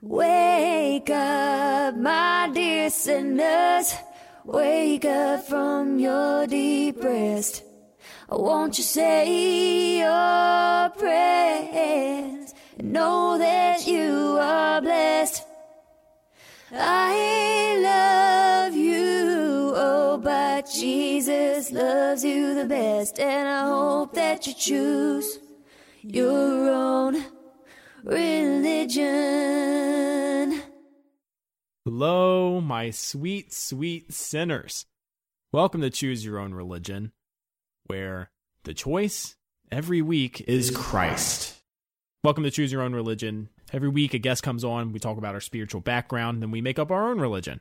Wake up, my dear sinners. Wake up from your deep rest. Won't you say your prayers know that you are blessed? I love you, oh, but Jesus loves you the best, and I hope that you choose your own religion. Hello, my sweet, sweet sinners. Welcome to Choose Your Own Religion, where the choice every week is Christ. Welcome to Choose Your Own Religion. Every week, a guest comes on, we talk about our spiritual background, and we make up our own religion.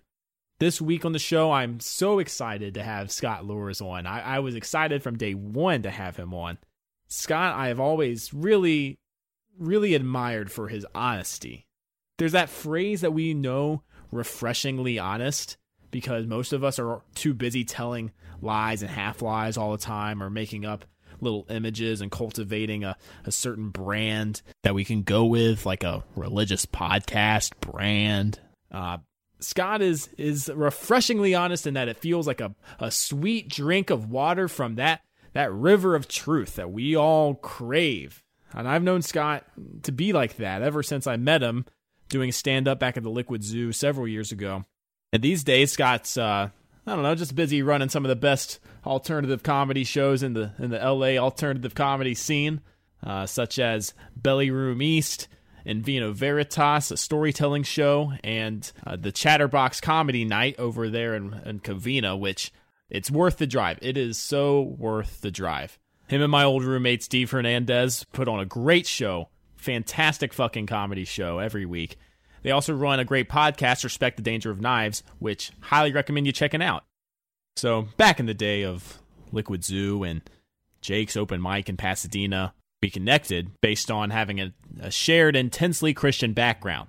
This week on the show, I'm so excited to have Scott Luhrs on. I, I was excited from day one to have him on. Scott, I have always really, really admired for his honesty. There's that phrase that we know refreshingly honest because most of us are too busy telling lies and half lies all the time or making up little images and cultivating a, a certain brand that we can go with, like a religious podcast brand. Uh, Scott is is refreshingly honest in that it feels like a, a sweet drink of water from that that river of truth that we all crave. And I've known Scott to be like that ever since I met him doing stand up back at the Liquid Zoo several years ago. And these days, Scott's uh, I don't know, just busy running some of the best alternative comedy shows in the in the LA alternative comedy scene, uh, such as Belly Room East and Vino Veritas, a storytelling show, and uh, the Chatterbox Comedy Night over there in, in Covina, which it's worth the drive. It is so worth the drive. Him and my old roommate Steve Hernandez put on a great show, fantastic fucking comedy show every week. They also run a great podcast, Respect the Danger of Knives, which highly recommend you checking out. So, back in the day of Liquid Zoo and Jake's open mic in Pasadena, we connected based on having a, a shared, intensely Christian background.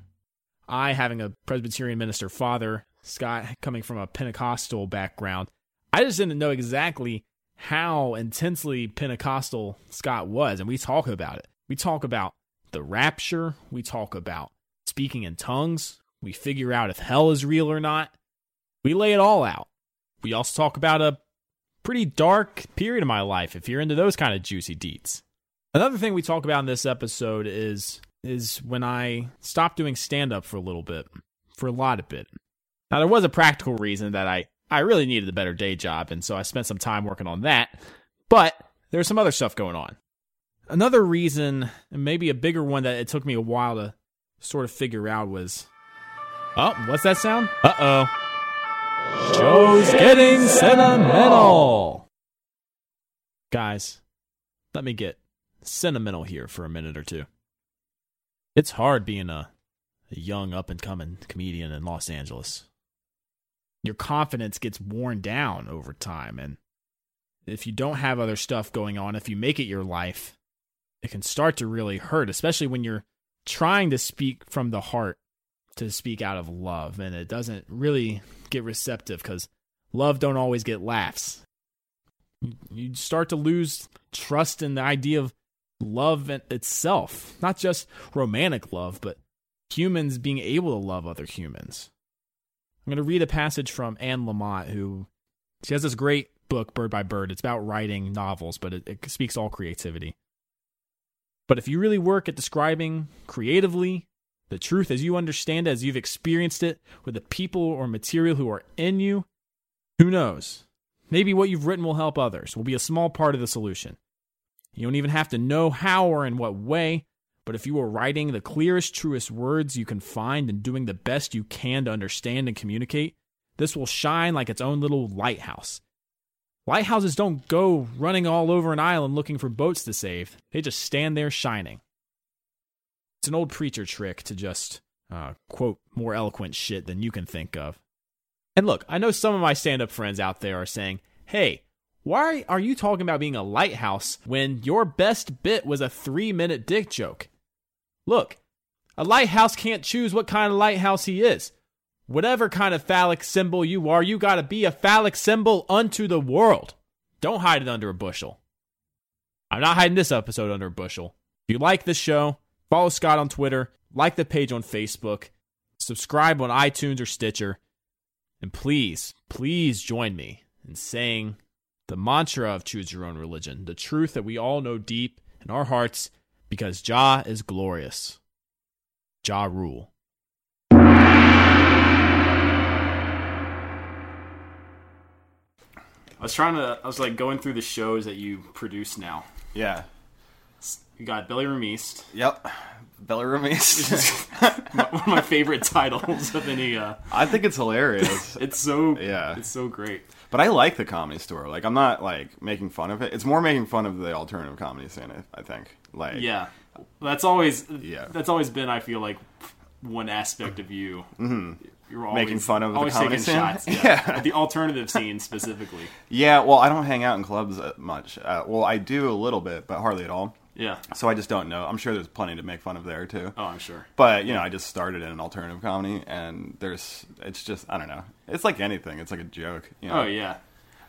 I having a Presbyterian minister father, Scott coming from a Pentecostal background. I just didn't know exactly how intensely Pentecostal Scott was, and we talk about it. We talk about the rapture, we talk about speaking in tongues, we figure out if hell is real or not. We lay it all out. We also talk about a pretty dark period of my life if you're into those kind of juicy deets. Another thing we talk about in this episode is is when I stopped doing stand up for a little bit, for a lot of bit. Now there was a practical reason that I I really needed a better day job and so I spent some time working on that. But there's some other stuff going on. Another reason, and maybe a bigger one that it took me a while to sort of figure out was Oh, what's that sound? Uh-oh. Joe's getting sentimental. Guys, let me get sentimental here for a minute or two. It's hard being a, a young up and coming comedian in Los Angeles. Your confidence gets worn down over time, and if you don't have other stuff going on, if you make it your life, it can start to really hurt, especially when you're trying to speak from the heart to speak out of love. And it doesn't really get receptive because love don't always get laughs. You start to lose trust in the idea of love itself. Not just romantic love but humans being able to love other humans i'm going to read a passage from anne lamott who she has this great book bird by bird it's about writing novels but it, it speaks all creativity but if you really work at describing creatively the truth as you understand it, as you've experienced it with the people or material who are in you, who knows? Maybe what you've written will help others, will be a small part of the solution. You don't even have to know how or in what way, but if you are writing the clearest, truest words you can find and doing the best you can to understand and communicate, this will shine like its own little lighthouse. Lighthouses don't go running all over an island looking for boats to save, they just stand there shining. It's an old preacher trick to just uh, quote more eloquent shit than you can think of. And look, I know some of my stand up friends out there are saying, hey, why are you talking about being a lighthouse when your best bit was a three minute dick joke? Look, a lighthouse can't choose what kind of lighthouse he is. Whatever kind of phallic symbol you are, you gotta be a phallic symbol unto the world. Don't hide it under a bushel. I'm not hiding this episode under a bushel. If you like this show, Follow Scott on Twitter, like the page on Facebook, subscribe on iTunes or Stitcher. And please, please join me in saying the mantra of choose your own religion, the truth that we all know deep in our hearts because Jah is glorious. Jah rule. I was trying to. I was like going through the shows that you produce now. Yeah. You got Belly Room East, Yep. Billy Belarus. one of my favorite titles of any. Uh, I think it's hilarious. it's so Yeah. it's so great. But I like the comedy store. Like I'm not like making fun of it. It's more making fun of the alternative comedy scene, I I think. Like Yeah, that's always Yeah. That's always been. I feel like one aspect of you. Mm-hmm. You're always, Making fun of the comedy taking scene? shots. Yeah. Yeah. the alternative scene specifically. Yeah, well, I don't hang out in clubs much. Uh, well, I do a little bit, but hardly at all. Yeah. So I just don't know. I'm sure there's plenty to make fun of there too. Oh, I'm sure. But you know, I just started in an alternative comedy, and there's it's just I don't know. It's like anything. It's like a joke. You know? Oh yeah.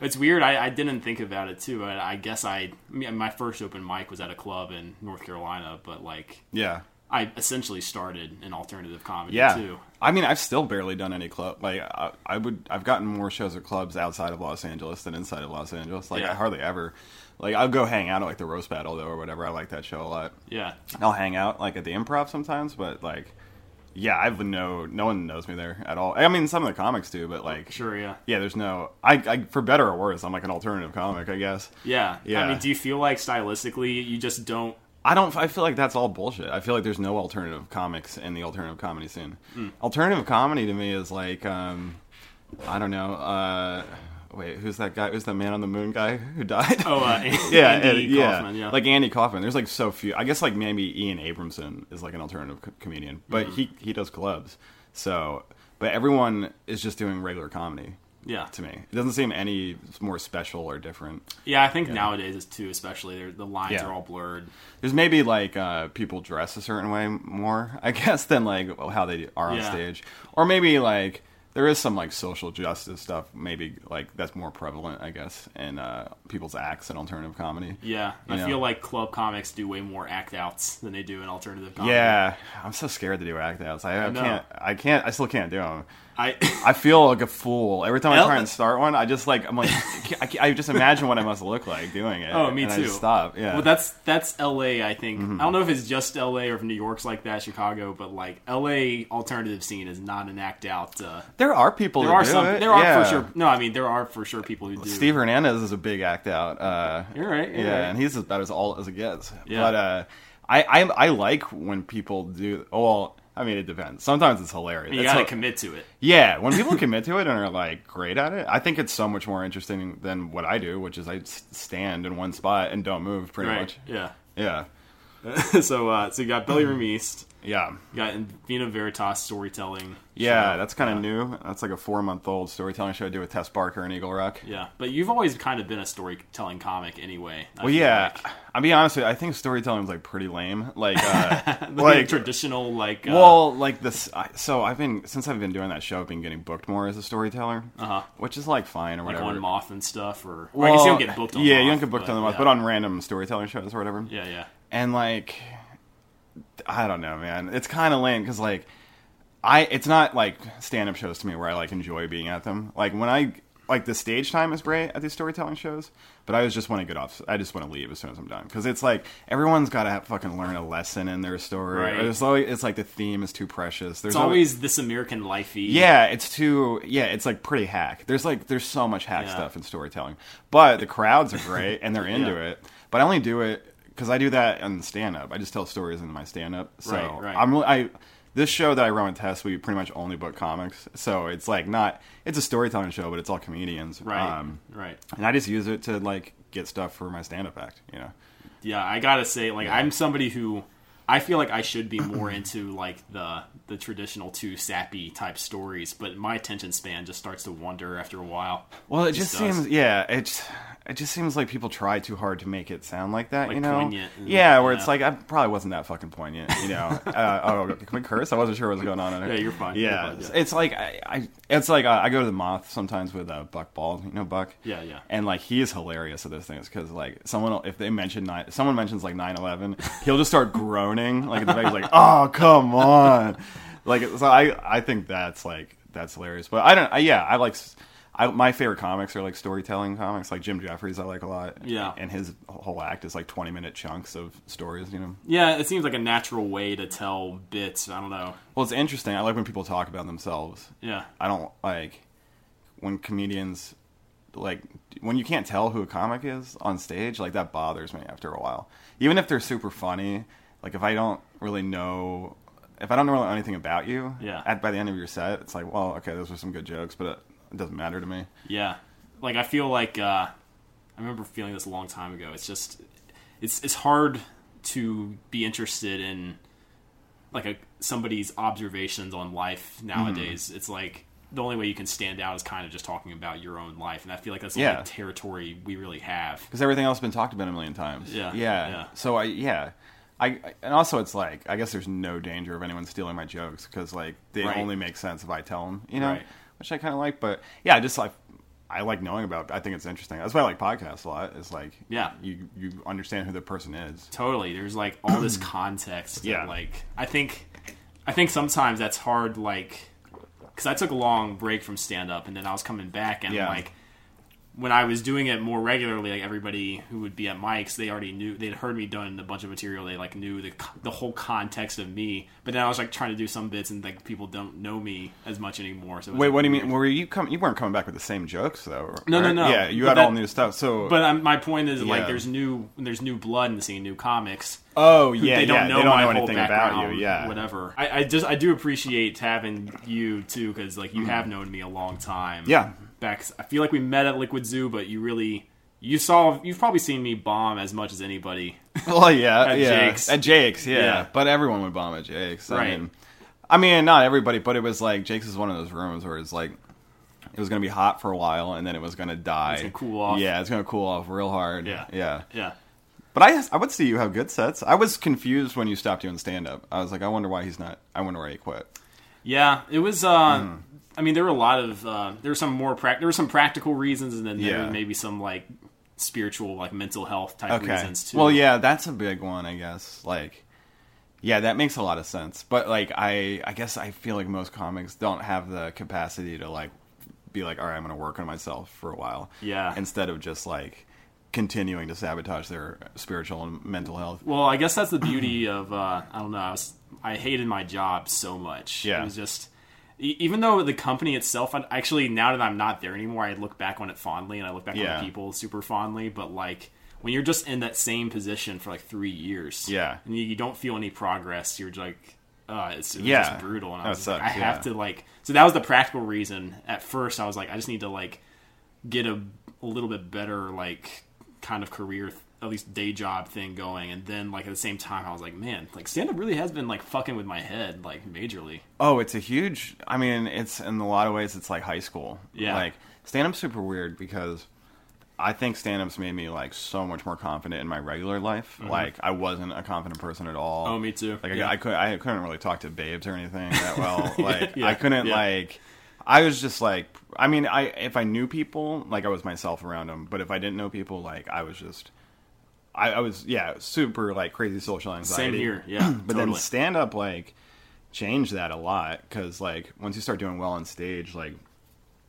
It's weird. I, I didn't think about it too. I, I guess I, I mean, my first open mic was at a club in North Carolina, but like Yeah. I essentially started in alternative comedy Yeah. too. I mean, I've still barely done any club. Like, I, I would, I've gotten more shows at clubs outside of Los Angeles than inside of Los Angeles. Like, Yeah. I hardly ever. Like, I'll go hang out at like the roast battle though, or whatever. I like that show a lot. Yeah. I'll hang out like at the improv sometimes, but like, yeah, I've no, no one knows me there at all. I mean, some of the comics do, but like, Sure. Yeah. yeah, there's no. I, I, for better or worse, I'm like an alternative comic, I guess. Yeah. Yeah. I mean, do you feel like stylistically you just don't? I don't. I feel like that's all bullshit. I feel like there's no alternative comics in the alternative comedy scene. Alternative comedy to me is like, um, I don't know. Uh, wait, who's that guy? Who's the man on the moon guy who died? Oh, uh, yeah, Andy and- yeah, Kaufman, yeah. like Andy Kaufman. There's like so few. I guess like maybe Ian Abramson is like an alternative co- comedian, but Mm-hmm. he he does clubs. So, but everyone is just doing regular comedy yeah. to me. It doesn't seem any more special or different. Yeah, I think nowadays it's too, especially the lines Yeah. are all blurred. There's maybe like uh, people dress a certain way more, I guess, than like how they are on Yeah. stage, or maybe like there is some like social justice stuff, maybe like that's more prevalent, I guess, in uh, people's acts in alternative comedy. Yeah, I know. feel like club comics do way more act outs than they do in alternative comedy. Yeah, I'm so scared to do act outs. I, I know. can't. I can't. I still can't do them. I I feel like a fool every time I try and start one. I just like I'm like I, I just imagine what I must look like doing it. Oh, me and I too. stop. Yeah. Well, that's that's L.A. I think Mm-hmm. I don't know if it's just L.A. or if New York's like that, Chicago, but like L.A. alternative scene is not an act out. Uh, there are people. there are do some. it. There are yeah. for sure. No, I mean there are for sure people who do. Steve Hernandez is a big act out. Uh, You're right, you're yeah, right. and he's about as all as it gets. Yeah. But uh, I, I I like when people do. Well, I mean, it depends. Sometimes it's hilarious. you It's got to so- commit to it. yeah, when people commit to it and are like great at it, I think it's so much more interesting than what I do, which is I stand in one spot and don't move pretty Right. much. Yeah. Yeah, so uh, so you got Belly Room East, yeah, you got Vino Veritas storytelling. yeah. show. That's kind of new. That's like a four Moth old storytelling show I do with Tess Barker and Eagle Rock. Yeah, but you've always kind of been a storytelling comic anyway. I Well, yeah. like. I'll be honest with you. I think storytelling's like pretty lame. Like, uh, like, like traditional like uh, Well, like this. I, so I've been since I've been doing that show. I've been getting booked more as a storyteller, Uh-huh. which is like fine or like whatever. on Moth and stuff, or well, I guess you don't get booked on. yeah, Moth, you don't get booked on the month, yeah. but on random storytelling shows or whatever. yeah, yeah, And like, I don't know, man. It's kind of lame because like, I it's not like stand up shows to me where I like enjoy being at them. Like when I like the stage time is great at these storytelling shows, but I just want to get off. I just want to leave as soon as I'm done because it's like everyone's got to fucking learn a lesson in their story. Right. There's always, it's like the theme is too precious. There's It's always this American lifey. yeah, it's too yeah, it's like pretty hack. There's like there's so much hack Yeah. stuff in storytelling, but the crowds are great and they're into Yeah. it. But I only do it because I do that in stand up. I just tell stories in my stand up. So Right, right. I'm I this show that I run with Tess, we pretty much only book comics. So it's like not it's a storytelling show, but it's all comedians. right, Um, right. and I just use it to like get stuff for my stand up act. You know. Yeah, I gotta say, like, I'm somebody who I feel like I should be more into like the the traditional two sappy type stories, but my attention span just starts to wander after a while. Well, it just, does. seems yeah, it just, it just seems like people try too hard to make it sound like that, Like you know? poignant and- yeah, where yeah. it's like I probably wasn't that fucking poignant, you know. uh, oh, can we curse? I wasn't sure what was going on. In Yeah, you're fine. Yeah, You're fine, it's, yeah. it's like I, I it's like uh, I go to the moth sometimes with uh, Buck Ball, you know Buck. Yeah, yeah. And like he is hilarious at those things because like someone if they mention nine, someone mentions like 9-11, he'll just start groaning like at the back, he's like, oh come on. like so I I think that's like that's hilarious. But I don't. I, yeah, I like. I, my favorite comics are like storytelling comics, like Jim Jefferies. I like a lot. Yeah. and his whole act is like twenty minute chunks of stories. You know. Yeah, it seems like a natural way to tell bits. I don't know. Well, it's interesting. I like when people talk about themselves. Yeah. I don't like when comedians like when you can't tell who a comic is on stage. Like that bothers me after a while. Even if they're super funny, like if I don't really know, if I don't know anything about you, Yeah. At by the end of your set, it's like, well, okay, those were some good jokes, but uh, it, doesn't matter to me. Yeah, like I feel like uh, I remember feeling this a long time ago. It's just it's it's hard to be interested in like a somebody's observations on life nowadays. Mm-hmm. It's like the only way you can stand out is kind of just talking about your own life, and I feel like that's the Yeah. only territory we really have. because everything else has been talked about a million times. Yeah, yeah. yeah. So I yeah. I, I- and also it's like I guess there's no danger of anyone stealing my jokes because like they Right. only make sense if I tell them, you know, Right. Which I kind of like. But yeah, I just like I like knowing about. I think it's interesting. That's why I like podcasts a lot. Is like Yeah. you you understand who the person is. Totally. There's like all this context. Yeah. Yeah. Like I think, I think sometimes that's hard. Like, because I took a long break from stand up, and then I was coming back, and Yeah. like when I was doing it more regularly, like everybody who would be at mics, they already knew they'd heard me done a bunch of material. They like knew the the whole context of me. But then I was like trying to do some bits, and like people don't know me as much anymore. So Wait, like, what do you mean? Were you come? You weren't coming back with the same jokes though. No, no, right? no. Yeah, you But had that- all new stuff. So, But um, my point is, like, Yeah. there's new there's new blood in seeing new comics. oh yeah, they don't yeah, know they don't my know whole anything about you. Yeah, whatever. I, I just I do appreciate having you too because like you have known me a long time. Yeah. Back. I feel like we met at Liquid Zoo, but you really you saw you've probably seen me bomb as much as anybody. Well, yeah, At yeah, Jake's. at Jake's, yeah. Yeah. But everyone would bomb at Jake's. I Right. mean, I mean, not everybody, but it was like Jake's is one of those rooms where it's like it was going to be hot for a while and then it was going to die. It's gonna cool off. Yeah, it's going to cool off real hard. Yeah. yeah. Yeah, But I, I would see you have good sets. I was confused when you stopped doing stand up. I was like, I wonder why he's not. I wonder why he quit. yeah. It was. uh Hmm. I mean, there were a lot of uh, there were some more prac- there were some practical reasons, and then there Yeah. were maybe some like spiritual, like mental health type Okay. reasons too. Well, yeah, that's a big one, I guess. Like, yeah, that makes a lot of sense. But like, I, I guess I feel like most comics don't have the capacity to like be like, all right, I'm going to work on myself for a while. Yeah. Instead of just like continuing to sabotage their spiritual and mental health. Well, I guess that's the beauty of uh, I don't know. I was I hated my job so much. Yeah. it was just even though the company itself. Actually, now that I'm not there anymore, I look back on it fondly, and I look back Yeah. on the people super fondly. But like when you're just in that same position for like three years, Yeah. and you, you don't feel any progress, you're like. Uh, it's, it Yeah. just brutal, and I was like, I have yeah. to like. So that was the practical reason. At first, I was like, I just need to like get a, a little bit better like kind of career at least day job thing going and then like at the same time i was like man like stand up really has been like fucking with my head like majorly Oh, it's a huge. I mean, it's in a lot of ways, it's like high school. Yeah. Like stand up's super weird because I think stand up's made me like so much more confident in my regular life. Like I wasn't a confident person at all. Mm-hmm. Oh, me too. Like Yeah. I, I could I couldn't really talk to babes or anything that well. Like Yeah, I couldn't yeah. like. I was just like, I mean, I if I knew people, like I was myself around them. But if I didn't know people, like I was just, I, I was yeah, super like crazy social anxiety. same here yeah But totally. then stand up like changed that a lot because like once you start doing well on stage, like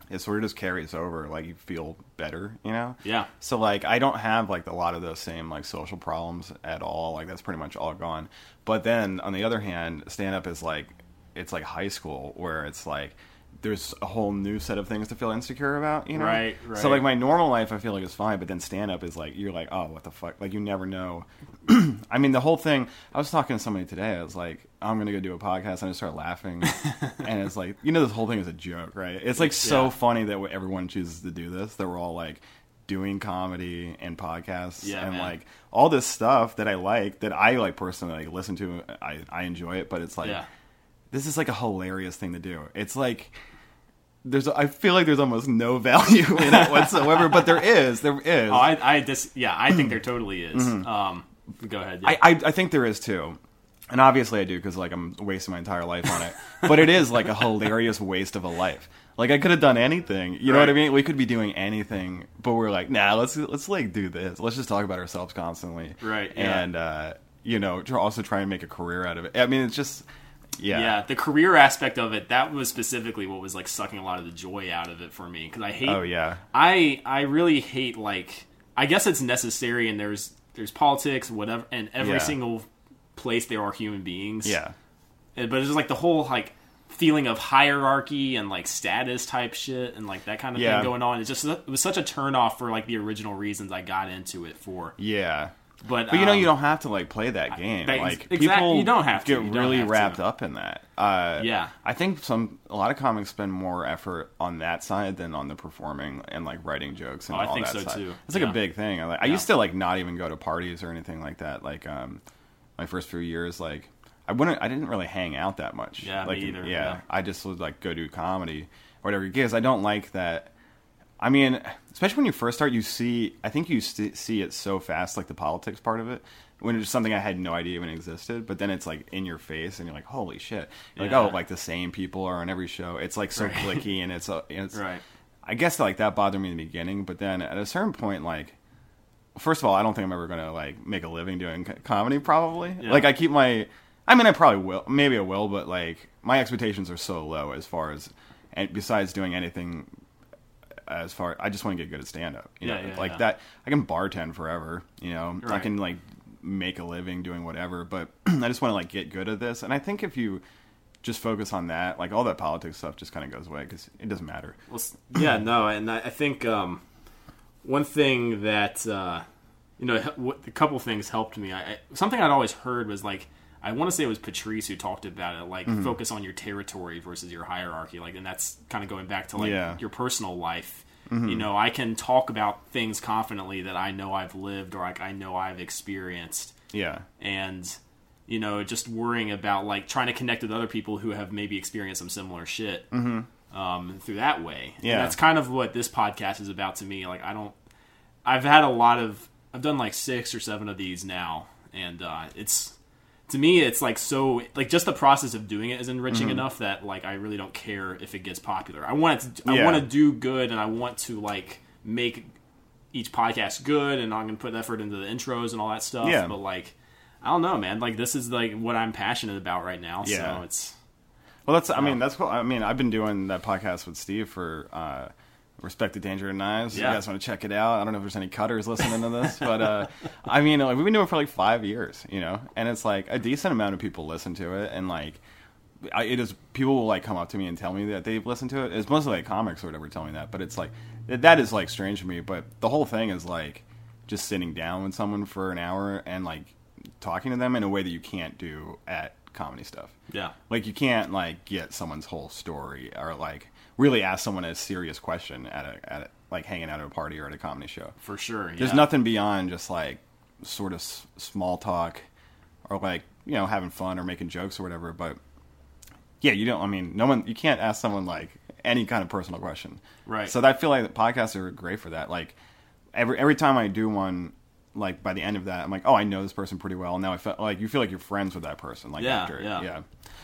it sort of just carries over. Like you feel better, you know. Yeah. So like I don't have like a lot of those same like social problems at all. Like that's pretty much all gone. But then on the other hand, stand up is like it's like high school where it's like there's a whole new set of things to feel insecure about, you know? Right, right. So like my normal life I feel like is fine, but then stand up is like you're like, oh what the fuck? Like you never know. I mean the whole thing I was talking to somebody today, I was like, I'm gonna go do a podcast and I start laughing and it's like you know this whole thing is a joke, right? It's like so Yeah. funny that everyone chooses to do this, that we're all like doing comedy and podcasts Yeah, and man. like all this stuff that I like that I like personally like listen to I, I enjoy it, but it's like yeah this is like a hilarious thing to do. It's like there's I feel like there's almost no value in it whatsoever, but there is. There is. oh i i just yeah i think there totally is um go ahead yeah. Mm-hmm. I, I I think there is too. And obviously I do because like I'm wasting my entire life on it. But it is like a hilarious waste of a life. Like I could have done anything. You know what I mean? We could be doing anything, but we're like, nah, let's let's like do this. Let's just talk about ourselves constantly. Right, yeah. And uh, you know, tr- also try and make a career out of it. I mean, it's just Yeah. yeah. The career aspect of it that was specifically what was like sucking a lot of the joy out of it for me because I hate. Oh yeah. I I really hate like I guess it's necessary and there's there's politics whatever and every Yeah. single place there are human beings. Yeah. But it's just like the whole like feeling of hierarchy and like status type shit and like that kind of Yeah. thing going on. It's just it was such a turn off for like the original reasons I got into it for. Yeah. But But you know, um, you don't have to like play that game. that- like exactly, people you don't have to, get really have to. wrapped up in that. Uh, Yeah. I think some a lot of comics spend more effort on that side than on the performing and like writing jokes and Oh, I think that so, side. too. It's like Yeah. a big thing. I, like, I Yeah. used to like not even go to parties or anything like that. Like um, my first few years, like I wouldn't. I didn't really hang out that much. Yeah, me like, either, Yeah, yeah. I just would like go do comedy or whatever. Because I don't like that. I mean, especially when you first start, you see. I think you st- see it so fast, like the politics part of it, when it's something I had no idea even existed. But then it's like in your face, and you're like, "Holy shit!" You're Yeah. Like, oh, like the same people are on every show. It's like so Right. cliquey, and it's uh, it's. Right. I guess like that bothered me in the beginning, but then at a certain point, like, first of all, I don't think I'm ever gonna like make a living doing comedy. Probably, Yeah. like I keep my. I mean, I probably will. Maybe I will, but like my expectations are so low as far as, and besides doing anything as far I just want to get good at stand up. You Yeah, know, yeah, like yeah. that I can bartend forever, you know. I can like make a living doing whatever, but I just want to like get good at this. And I think if you just focus on that, like all that politics stuff just kind of goes away cuz it doesn't matter. Well, yeah, no, and I, I think um, one thing that uh, you know, a couple things helped me. I, I, something I'd always heard was like, I want to say it was Patrice who talked about it, like Mm-hmm. focus on your territory versus your hierarchy, like, and that's kind of going back to like Yeah. Mm-hmm. your personal life. You know, I can talk about things confidently that I know I've lived or like I know I've experienced Yeah. and you know just worrying about like trying to connect with other people who have maybe experienced some similar shit um, through that way And Yeah. that's kind of what this podcast is about to me like i don't i've had a lot of i've done like six or seven of these now and uh, it's to me it's like so like just the process of doing it is enriching Mm-hmm. enough that like i really don't care if it gets popular i want it to, i Yeah. want to do good and i want to like make each podcast good and i'm gonna put effort into the intros and all that stuff Yeah. but like i don't know man like this is like what i'm passionate about right now Yeah. so it's Well, that's. I mean, that's cool. I mean, I've been doing that podcast with Steve for uh, Respect the Danger and Knives. Yeah. You guys want to check it out? I don't know if there's any cutters listening to this, but uh, I mean, like we've been doing it for like five years, you know, and it's like a decent amount of people listen to it, and like. I, it is people will like come up to me and tell me that they've listened to it. It's mostly like comics or whatever tell me that, but it's like that is like strange to me. But the whole thing is like just sitting down with someone for an hour and like talking to them in a way that you can't do at comedy stuff. yeah Like you can't like get someone's whole story or like really ask someone a serious question at a at a, like hanging out at a party or at a comedy show. for sure There's nothing beyond just like sort of s- small talk or like you know having fun or making jokes or whatever. But yeah, you don't. I mean, no one. You can't ask someone like any kind of personal question. Right. So I feel like the podcasts are great for that. Like every every time I do one. Like by the end of that, I'm like, oh, I know this person pretty well. Now I feel like you feel like you're friends with that person. Like Yeah, after, yeah. yeah.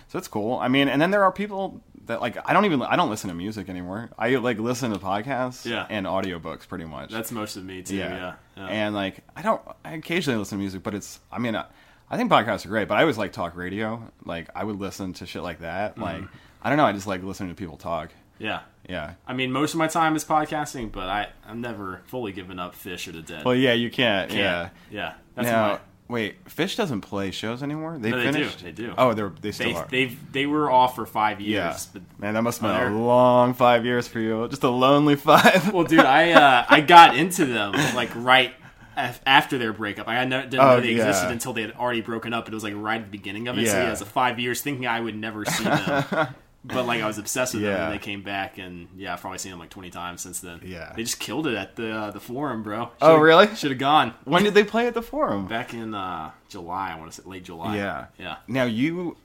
So it's cool. I mean, and then there are people that like I don't even I don't listen to music anymore. I like listen to podcasts Yeah. and audiobooks pretty much. that's most of me too yeah, yeah. yeah. And like I don't I occasionally listen to music, but it's I mean I, I think podcasts are great, but I always like talk radio. Like I would listen to shit like that. Mm-hmm. Like I don't know, I just like listening to people talk. yeah Yeah. I mean, most of my time is podcasting, but I I'm never fully given up Phish or the Dead. Well, yeah, you can't. Can't. Yeah. yeah. That's now, my. Wait, Phish doesn't play shows anymore. They No, they do. finished. They do. Oh, they're they still They are. they've they were off for five years. yeah, But, man, that must have Oh, been a long five years for you. Just a lonely five. well, dude, I uh, I got into them like right af- after their breakup. I didn't Oh, know they yeah. existed until they had already broken up. It was like right at the beginning of it. So Yeah. yeah, it was a five years thinking I would never see them. But like I was obsessed with them, Yeah. and they came back, and yeah, I've probably seen them like twenty times since then. Yeah. they just killed it at the uh, the forum, bro. Oh, really? Should have gone when did they play at the Forum? back in uh, July. I want to say late July. Yeah. yeah. Now you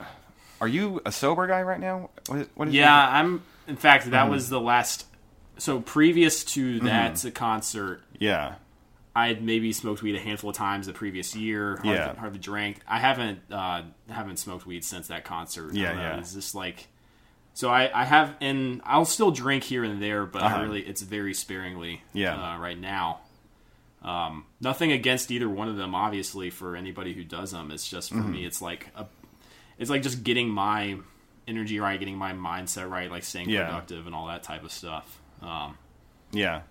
are you a sober guy right now? What what is Yeah, I'm. In fact, that was the last. So previous to Mm-hmm. that concert, yeah. I had maybe smoked weed a handful of times the previous year. Hardly, Yeah. hardly drank. I haven't uh, haven't smoked weed since that concert. Yeah, yeah. It's just like. So I, I have, and I'll still drink here and there, but Uh-huh. really, it's very sparingly. Yeah. Uh, right now. Um, nothing against either one of them, obviously, for anybody who does them. It's just for Mm-hmm. me, it's like a. it's like just getting my energy right, getting my mindset right, like staying Yeah. productive and all that type of stuff. Um, Yeah,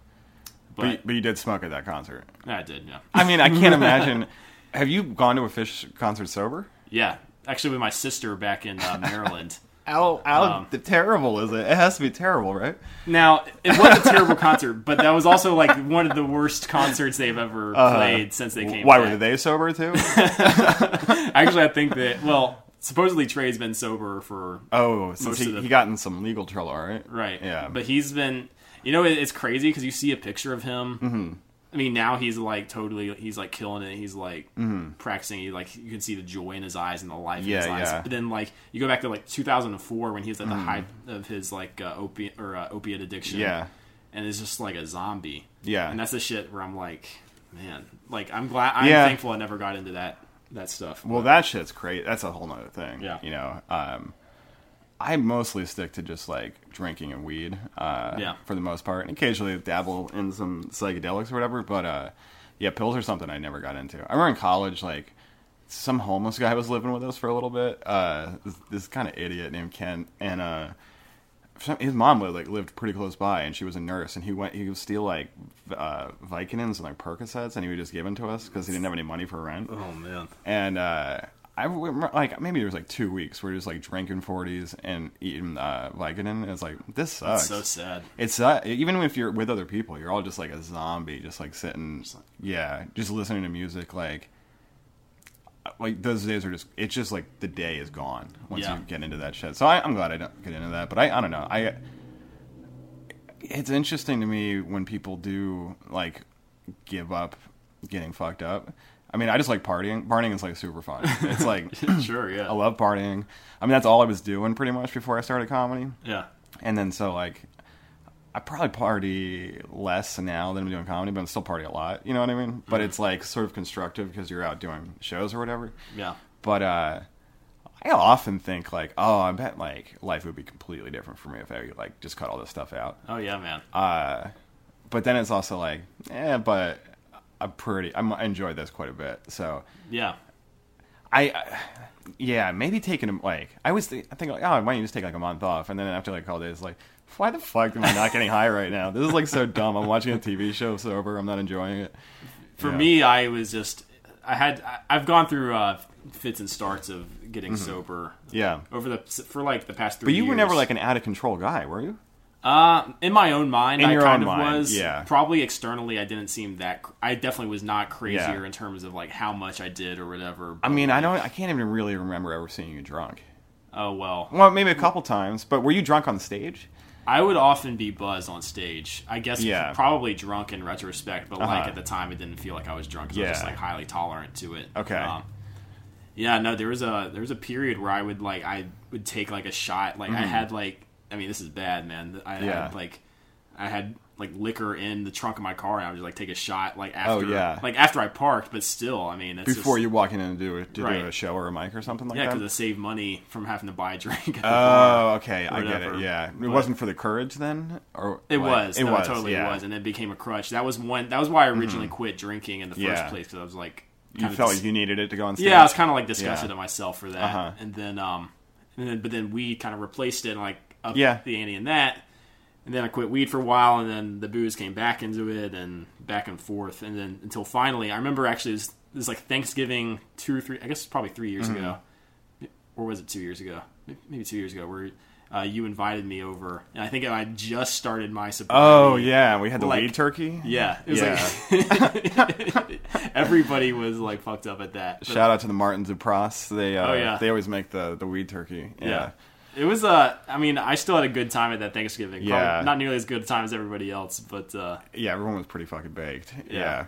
but, but you- but you did smoke at that concert. I did, yeah, I mean, I can't imagine. Have you gone to a Phish concert sober? yeah. Actually, with my sister back in uh, Maryland. How how Um, terrible is it? It has to be terrible, right? Now, it was a terrible concert, but that was also like one of the worst concerts they've ever played since they came. Uh, Why back. were they sober too? Actually, I think that well, supposedly Trey's been sober for Oh, since he, the- he got in some legal trouble, right? right. Yeah. but he's been. You know, it's crazy because you see a picture of him. Mm-hmm. I mean, now he's like totally. He's like killing it. He's like mm-hmm. practicing. He like you can see the joy in his eyes and the life Mm-hmm. Yeah, in his eyes. yeah. Mm-hmm. But then like you go back to like 2004 when he was at the height of his like uh, opiate or uh, opiate addiction. Yeah. and it's just like a zombie. Yeah. and that's the shit where I'm like, man, like I'm glad. I'm Yeah. thankful I never got into that that stuff. Well, that shit's great. That's a whole nother thing. Yeah. You know, um, I mostly stick to just like drinking and weed. Uh, Yeah. For the most part, and occasionally dabble in some psychedelics or whatever. But uh, yeah, pills are something I never got into. I remember in college, like some homeless guy was living with us for a little bit. Uh, this, this kind of idiot named Ken, and uh, some- his mom lived, like lived pretty close by, and she was a nurse. And he went, he would steal like uh, Vicodins and like Percocets, and he would just give them to us because he didn't have any money for rent oh man, and uh, I remember, like maybe it was like two weeks where just like drinking forties and eating uh, Vicodin. And it's like this sucks. so sad. It's uh, even if you're with other people, you're all just like a zombie, just like sitting, yeah, just listening to music. Like, like those days are just. It's just like the day is gone once Yeah. you get into that shit. So I, I'm glad I don't get into that. But I, I don't know. I. It's interesting to me when people do like give up getting fucked up. I mean, I just like partying. Partying is like super fun. It's like sure, yeah, I love partying. I mean, that's all I was doing pretty much before I started comedy. yeah, And then so like I probably party less now than I'm doing comedy, but I'm still party a lot. You know what I mean? But it's like sort of constructive because you're out doing shows or whatever. yeah, But uh I often think like, oh, I bet like life would be completely different for me if I like just cut all this stuff out. oh yeah, man. Uh but then it's also like, yeah, but I'm pretty I'm, I enjoy this quite a bit. So yeah, I, I yeah, maybe taking a like I was think, I think like oh why don't you just take like a month off and then after like a couple days like why the fuck am I not getting high right now? This is like so dumb. I'm watching a TV show sober. I'm not enjoying it. For Yeah. me, I was just I had I've gone through uh, fits and starts of getting sober Yeah, over the for like the past three. Mm-hmm. but you were never like an out of control guy, were you? Uh, in my own mind, In I kind of mind, was. yeah. Probably externally, I didn't seem that. cr- I definitely was not crazier Yeah. in terms of like how much I did or whatever. I mean, I don't. I can't even really remember ever seeing you drunk. Oh well, Well, maybe a couple times, but were you drunk on stage? I would often be buzzed on stage. I guess Yeah. probably drunk in retrospect, but like Uh-huh. at the time, it didn't feel like I was drunk. 'cause I was Yeah. just like highly tolerant to it. Okay. Um, yeah, no, there was a there was a period where I would like I would take like a shot. Like I had like I mean this is bad, man. I Mm-hmm. Yeah. had like I had like liquor in the trunk of my car, and I would just like take a shot like after Oh, yeah. like after I parked. But still, I mean, it's Before just, you walk in and do to Right. do a show or a mic or something like yeah, that. Yeah, because it save money from having to buy a drink. At the Oh, okay, I get it. Yeah, it But- wasn't for the courage then, or It like- was. It no, was. It totally yeah. Mm-hmm. was, and it became a crutch. That was one. That was why I originally quit drinking in the first place because I was like, You felt dis- like you needed it to go on stage. yeah, I was kind of like disgusted at myself for that, Uh-huh. and then um, and then but then we kind of replaced it, and like up Yeah. the ante in that, and then I quit weed for a while, and then the booze came back into it, and back and forth, and then until finally, I remember actually it was, it was like Thanksgiving two or three, I guess probably three years Mm-hmm. ago, or was it two years ago? Maybe two years ago, where. Uh, you invited me over, and I think I just started my sobriety. Oh yeah, we had the Like- weed turkey. Yeah, it was Yeah. like everybody was like fucked up at that. But, Shout out to the Martins of Pros. They uh, Oh, yeah. they always make the the weed turkey. Yeah. yeah. It was uh I mean, I still had a good time at that Thanksgiving. Probably Yeah. not nearly as good a time as everybody else, but uh Yeah, everyone was pretty fucking baked. Yeah.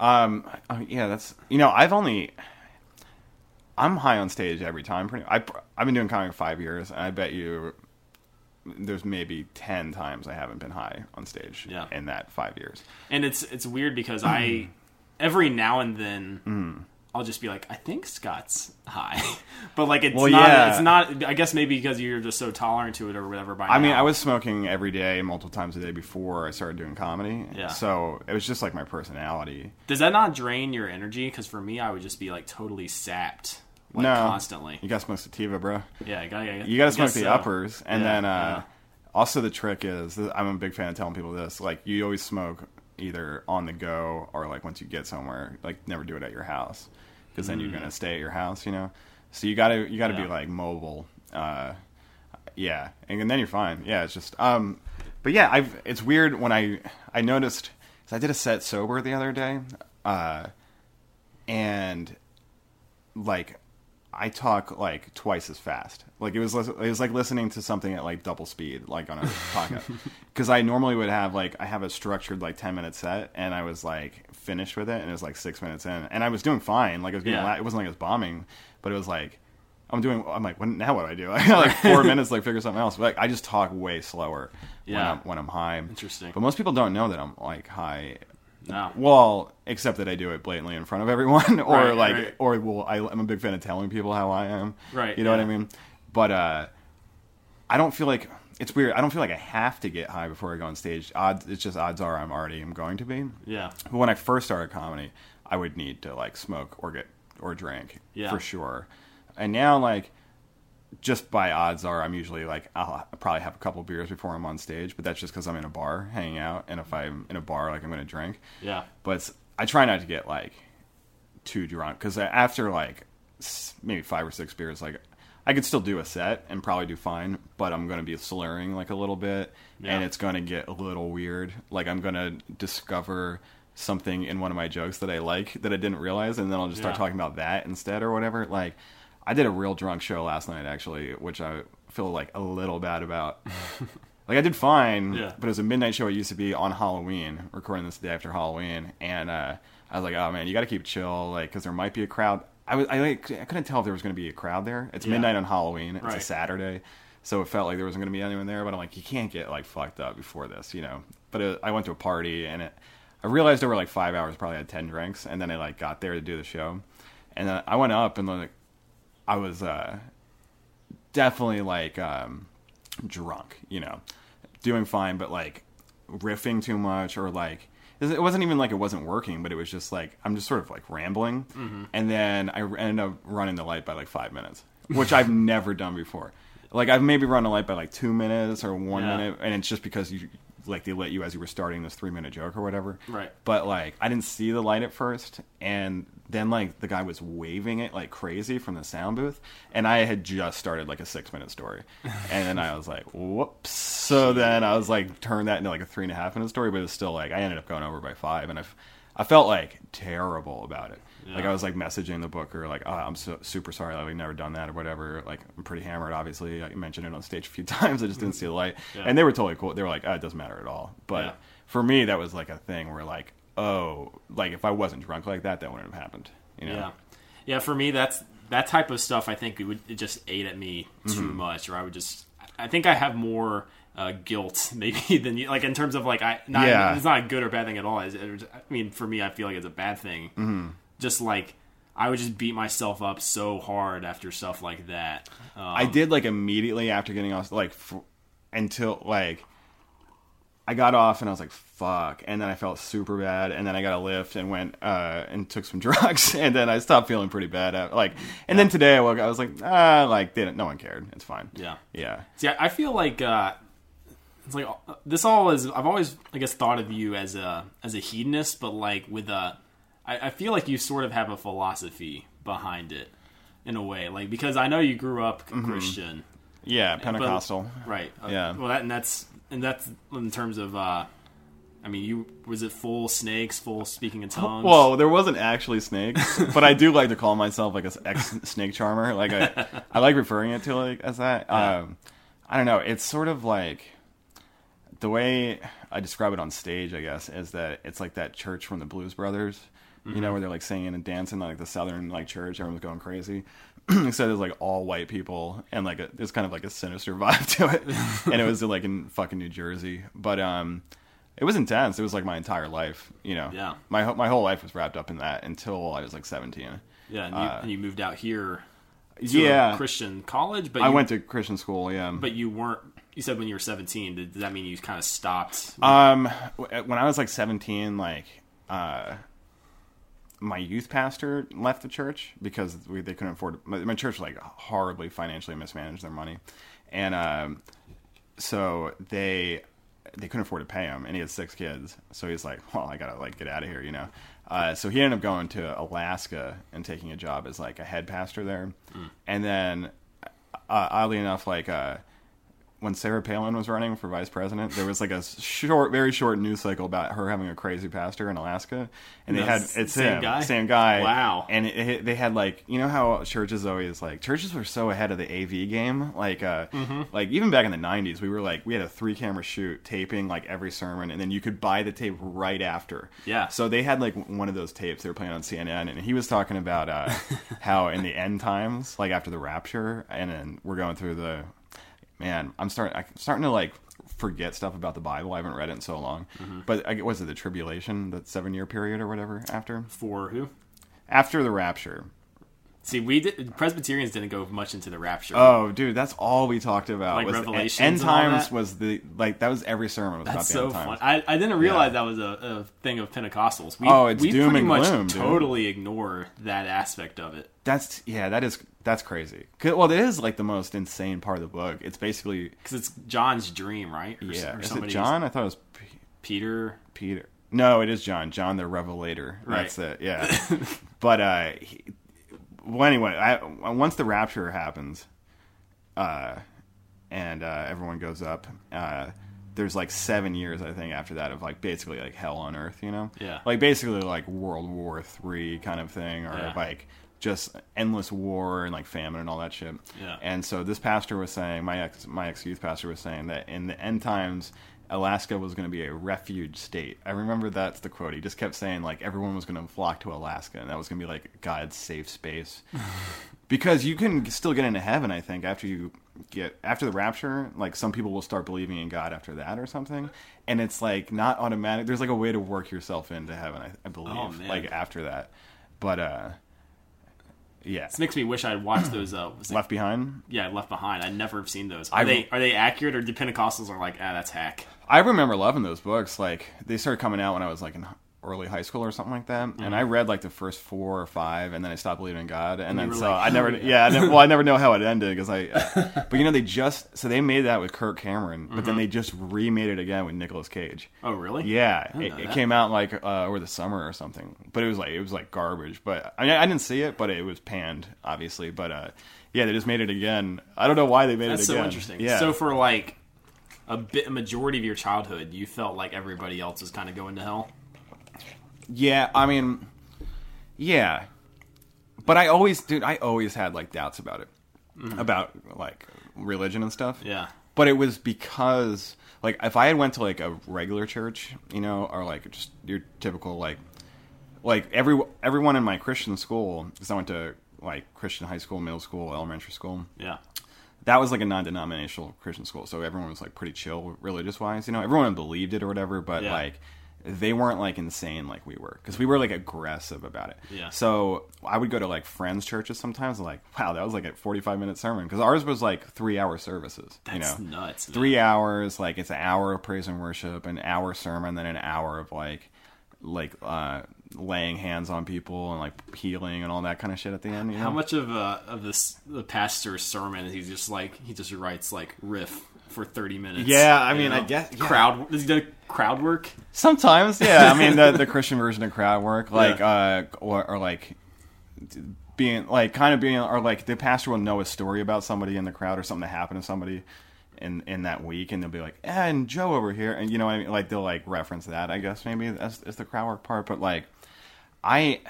Yeah. Um. yeah, that's you know I've only. I'm high on stage every time. Pretty. I I've been doing comedy for five years, and I bet you. There's maybe ten times I haven't been high on stage Yeah. in that five years. and it's it's weird because I every now and then Mm. I'll just be like, I think Scott's high, but like it's Well, not. yeah. It's not. I guess maybe because you're just so tolerant to it or whatever. By I mean. I was smoking every day, multiple times a day before I started doing comedy. Yeah. So it was just like my personality. Does that not drain your energy? Because for me, I would just be like totally sapped. like no, constantly. You gotta smoke sativa, bro. Yeah, I gotta, You gotta smoke the so. uppers, and Yeah, then uh, yeah. also the trick is I'm a big fan of telling people this. Like you always smoke either on the go or like once you get somewhere. Like never do it at your house because then you're gonna stay at your house. You know, so you gotta you gotta be Mm. Like mobile. Uh, yeah, and then you're fine. Yeah, it's just um, but yeah, I've it's weird when I I noticed I did a set sober the other day, uh, and like I talk like twice as fast. Like it was it was like listening to something at like double speed, like on a podcast. Because I normally would have like I have a structured like ten minute set, and I was like finished with it, and it was like six minutes in, and I was doing fine. Like I was getting, Yeah. la- it wasn't like I was bombing, but it was like I'm doing. I'm like, what, now what do I do? I got like four minutes, like figure something else. But like I just talk way slower when I'm when I'm high. Interesting. But most people don't know that I'm like high No. well, except that I do it blatantly in front of everyone, or Right, like, right. or well, I, I'm a big fan of telling people how I am. Right, You know what I mean? But uh, I don't feel like it's weird. I don't feel like I have to get high before I go on stage. Odds, it's just odds are I'm already am going to be. Yeah. But when I first started comedy, I would need to like smoke or get or drink Yeah. for sure. And now, like, just by odds are, I'm usually like I'll probably have a couple beers before I'm on stage, but that's just because I'm in a bar hanging out. And if I'm in a bar, like I'm going to drink. Yeah. But I try not to get like too drunk because after like maybe five or six beers, like I could still do a set and probably do fine, but I'm going to be slurring like a little bit, Yeah. and it's going to get a little weird. Like I'm going to discover something in one of my jokes that I like that I didn't realize, and then I'll just start Yeah. talking about that instead or whatever. Like I did a real drunk show last night actually, which I feel like a little bad about. Like I did fine, Yeah. but it was a midnight show. It used to be on Halloween, recording this the day after Halloween, and uh, I was like, "Oh man, you got to keep chill, like, because there might be a crowd." I was, I, like, I couldn't tell if there was going to be a crowd there. It's Yeah. midnight on Halloween. It's a Saturday, so it felt like there wasn't going to be anyone there. But I'm like, you can't get like fucked up before this, you know. But it, I went to a party, and it, I realized over like five hours, probably had ten drinks, and then I like got there to do the show, and then I went up and like, I was uh, definitely like um, drunk, you know, doing fine, but like riffing too much or like it wasn't even like it wasn't working, but it was just like I'm just sort of like rambling, Mm-hmm. and then I ended up running the light by like five minutes, which I've never done before. Like I've maybe run a light by like two minutes or one Yeah. minute, and it's just because you like they let you as you were starting this three minute joke or whatever. Right. But like I didn't see the light at first, and then like the guy was waving it like crazy from the sound booth, and I had just started like a six minute story, and then I was like, whoops. So then I was like turned that into like a three and a half minute story, but it was still like I ended up going over by five, and I, I felt like terrible about it. Like I was like messaging the booker, like, oh, I'm so, super sorry, like, we've never done that or whatever. Like, I'm pretty hammered, obviously. I mentioned it on stage a few times. I just didn't see the light. Yeah. And they were totally cool. They were like, oh, it doesn't matter at all. But Yeah. for me, that was like a thing where, like, oh, like if I wasn't drunk like that, that wouldn't have happened. You know? Yeah, yeah. For me, that's that type of stuff. I think it would it just ate at me too Mm-hmm. much, or I would just. I think I have more uh, guilt maybe than you. Like in terms of like I. Not, Yeah. It's not a good or bad thing at all. It's- it- I mean, for me, I feel like it's a bad thing. Mm-hmm. Just like I would just beat myself up so hard after stuff like that. Um, I did like immediately after getting off, like f- until like I got off and I was like, "Fuck!" And then I felt super bad, and then I got a lift and went uh, and took some drugs, and then I stopped feeling pretty bad. At, like, and then today I woke, up, I was like, ah, like they didn't, no one cared. It's fine. Yeah. yeah, See, I feel like uh, it's like uh, this all is. I've always, I guess, thought of you as a as a hedonist, but like with a, I, I feel like you sort of have a philosophy behind it, in a way. Like because I know you grew up Christian, yeah. Pentecostal. right? Uh, Yeah. Well, that and that's and that's in terms of. uh I mean, you was it full snakes, full speaking in tongues? Well, there wasn't actually snakes, but I do like to call myself like a ex snake charmer. Like I, I like referring it to like as that. Um, I don't know. It's sort of like the way I describe it on stage. I guess is that it's like that church from the Blues Brothers. You know, where they're like singing and dancing like the Southern like church. Everyone's going crazy. Except there's like all white people and like a, there's kind of like a sinister vibe to it. and it was like in fucking New Jersey, but um, it was intense. It was like my entire life. You know, Yeah. my whole- my whole life was wrapped up in that until I was like 17. yeah, and you, uh, and you moved out here. To Yeah. Christian college, but I you, went to Christian school. Yeah. but you weren't. You said when you were seventeen. Did, does that mean you kind of stopped? um, when I was like 17, like uh, my youth pastor left the church because we, they couldn't afford. My, my church like horribly financially mismanaged their money, and um, so they they couldn't afford to pay him, and he had six kids. So he's like, "Well, I gotta like get out of here," you know. Uh, so he ended up going to Alaska and taking a job as like a head pastor there, and then uh, oddly enough, like uh, when Sarah Palin was running for vice president, there was like a short, very short news cycle about her having a crazy pastor in Alaska, and they had it's same him, guy? same guy. Wow. And it, it- they had like you know how churches always like churches were so ahead of the AV game, like uh, Mm-hmm. like even back in the '90s, we were like we had a three camera shoot taping like every sermon, and then you could buy the tape right after. Yeah. So they had like one of those tapes they were playing on CNN, and he was talking about uh, how in the end times, like after the rapture, and then we're going through the man. I'm starting. I'm starting to like forget stuff about the Bible. I haven't read it in so long. Mm-hmm. But I, was it the tribulation, that seven year period or whatever after For who? after the rapture? See, we did, Presbyterians didn't go much into the rapture. Oh, dude, that's all we talked about. Like was Revelations End times was the like that was every sermon was That's about the so end fun. times. I, I didn't realize Yeah. that was a, a thing of Pentecostals. We, Oh, it's we doom pretty and much gloom, dude. totally ignore that aspect of it That's yeah, that is that's that's crazy. Well, it is like the most insane part of the book. It's basically because it's John's dream, right? Or, yeah. or Is it John? I thought it was P- Peter. Peter. No, it is John. John the Revelator. Right. That's it. Yeah. but uh, he, well, anyway, I, once the rapture happens, uh, and uh, everyone goes up, uh, there's like seven years I think after that of like basically like hell on earth. You know. Yeah. Like basically like World War Three kind of thing, or Yeah. like just endless war and like famine and all that shit. Yeah. And so this pastor was saying, my ex my ex youth pastor was saying that in the end times, Alaska was going to be a refuge state. I remember that's the quote. He just kept saying like everyone was going to flock to Alaska, and that was going to be like God's safe space. because you can still get into heaven, I think, after you get after the rapture. Like some people will start believing in God after that or something, and it's like not automatic. There's like a way to work yourself into heaven. I, I believe, Oh, like after that. But uh, yeah, This makes me wish I'd watched those. Uh, Left Behind. yeah, Left Behind. I never have seen those. Are I- they are they accurate or the Pentecostals are like ah that's hack? I remember loving those books. Like they started coming out when I was like in early high school or something like that, and I read like the first four or five, and then I stopped believing in God, and, then Mm-hmm. you were so like, I never, "Oh, yeah, I never, well, I never know how it ended because I, but you know they just so they made that with Kirk Cameron, but Mm-hmm. then they just remade it again with Nicolas Cage. Oh really? Yeah, it, it came out like uh, over the summer or something, but it was like it was like garbage. But I, mean, I didn't see it, but it was panned, obviously. But uh, yeah, they just made it again. I don't know why they made That's it so again. interesting. Yeah, So for like a bit a majority of your childhood, you felt like everybody else was kind of going to hell. Yeah, I mean, yeah, but I always, dude, I always had like doubts about it, about like religion and stuff. Mm-hmm. Yeah. but it was because like if I had went to like a regular church, you know, or like just your typical like, like every everyone in my Christian school, because I went to like Christian high school, middle school, elementary school. Yeah. That was like a non-denominational Christian school, so everyone was like pretty chill religious wise. You know, everyone believed it or whatever, but Yeah. like they weren't like insane like we were because we were like aggressive about it. Yeah. So I would go to like friends' churches sometimes. And, like, wow, that was like a forty-five minute sermon because ours was like three-hour services. That's you know, nuts. man. three hours. Like it's an hour of praise and worship, an hour sermon, then an hour of like like uh laying hands on people and like healing and all that kind of shit at the end. You know? How much of uh, of this the pastor's sermon is he just like he just writes like riff for thirty minutes? Yeah, I mean, I guess- yeah. crowd. Does he do crowd work? Sometimes, yeah. I mean, the the Christian version of crowd work, like uh, or, or like being like kind of being, or like the pastor will know a story about somebody in the crowd or something that happened to somebody in in that week, and they'll be like, eh, and Joe over here, and you know, what I mean, like they'll like reference that. I guess maybe that's, that's the crowd work part, but like I.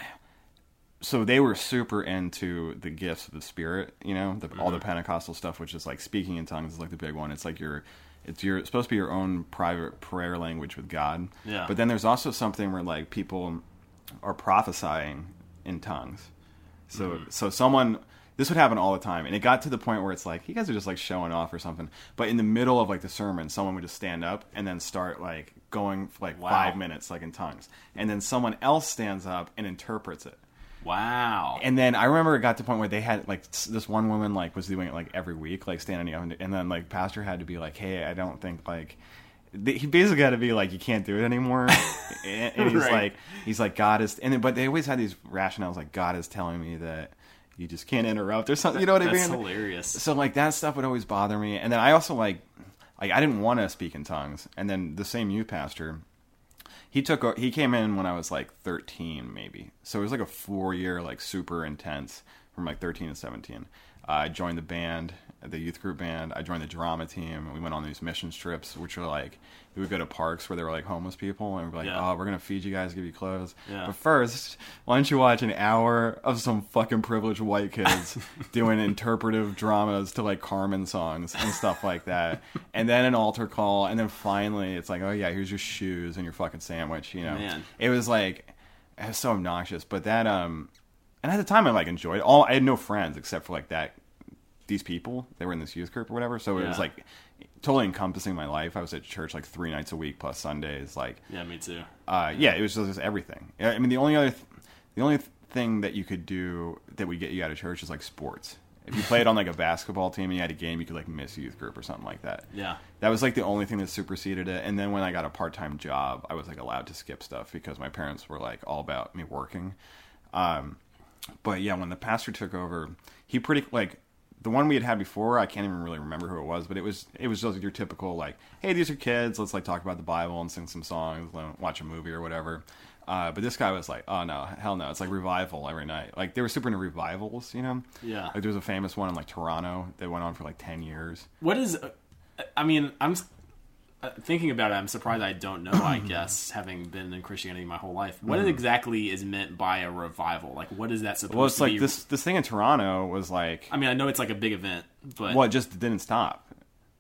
So they were super into the gifts of the spirit, you know, the, all the mm-hmm. Pentecostal stuff, which is like speaking in tongues is like the big one. It's like your, it's your it's supposed to be your own private prayer language with God. Yeah. But then there's also something where like people are prophesying in tongues. So mm-hmm. so someone this would happen all the time, and it got to the point where it's like you guys are just like showing off or something. But in the middle of like the sermon, someone would just stand up and then start like going for like Wow. five minutes like in tongues, and then someone else stands up and interprets it. Wow. And then I remember it got to the point where they had like this one woman like was doing it like every week, like standing up, and, and then like pastor had to be like, "Hey, I don't think like he basically had to be like, you can't do it anymore. and, and he's Right. like, he's like, God is, and then, but they always had these rationales like, God is telling me that you just can't interrupt or something. You know what I mean? That's hilarious. So like that stuff would always bother me. And then I also like, like I didn't want to speak in tongues. And then the same youth pastor, he took he came in when I was like 13 maybe. So it was like a four year like super intense from like 13 to 17. Uh, I joined the band, the youth group band. I joined the drama team. We went on these mission trips, which were like we would go to parks where there were like homeless people, and we're like, Yeah. "Oh, we're gonna feed you guys, give you clothes." Yeah. But first, why don't you watch an hour of some fucking privileged white kids doing interpretive dramas to like Carman songs and stuff like that, and then an altar call, and then finally it's like, "Oh yeah, here's your shoes and your fucking sandwich." You know, Man. it was like it was so obnoxious, but that um, and at the time I like enjoyed it. All I had no friends except for like that these people they were in this youth group or whatever. So it was Yeah. like totally encompassing my life. I was at church like three nights a week plus sundays like Yeah, me too. uh, yeah it was just everything. I I mean the only other th- the only th- thing that you could do that would get you out of church is like sports. If you played on like a basketball team and you had a game you could like miss youth group or something like that. Yeah. that was like the only thing that superseded it. And then when i got a part-time job i was like allowed to skip stuff because my parents were like all about me working. Um, but yeah when the pastor took over he pretty like the one we had had before i can't even really remember who it was but it was it was just your typical like hey these are kids let's like talk about the bible and sing some songs watch a movie or whatever uh, but this guy was like, "Oh no, hell no! It's like revival every night. Like they were super into revivals, you know. Yeah. Like there was a famous one in like Toronto that went on for like ten years. What is? I mean, I'm uh, thinking about it. I'm surprised I don't know. I guess having been in Christianity my whole life, what exactly is meant by a revival? Like, what is that supposed. Well, it's to like be? this this thing in Toronto was like I mean, I know it's like a big event, but well, it just didn't stop.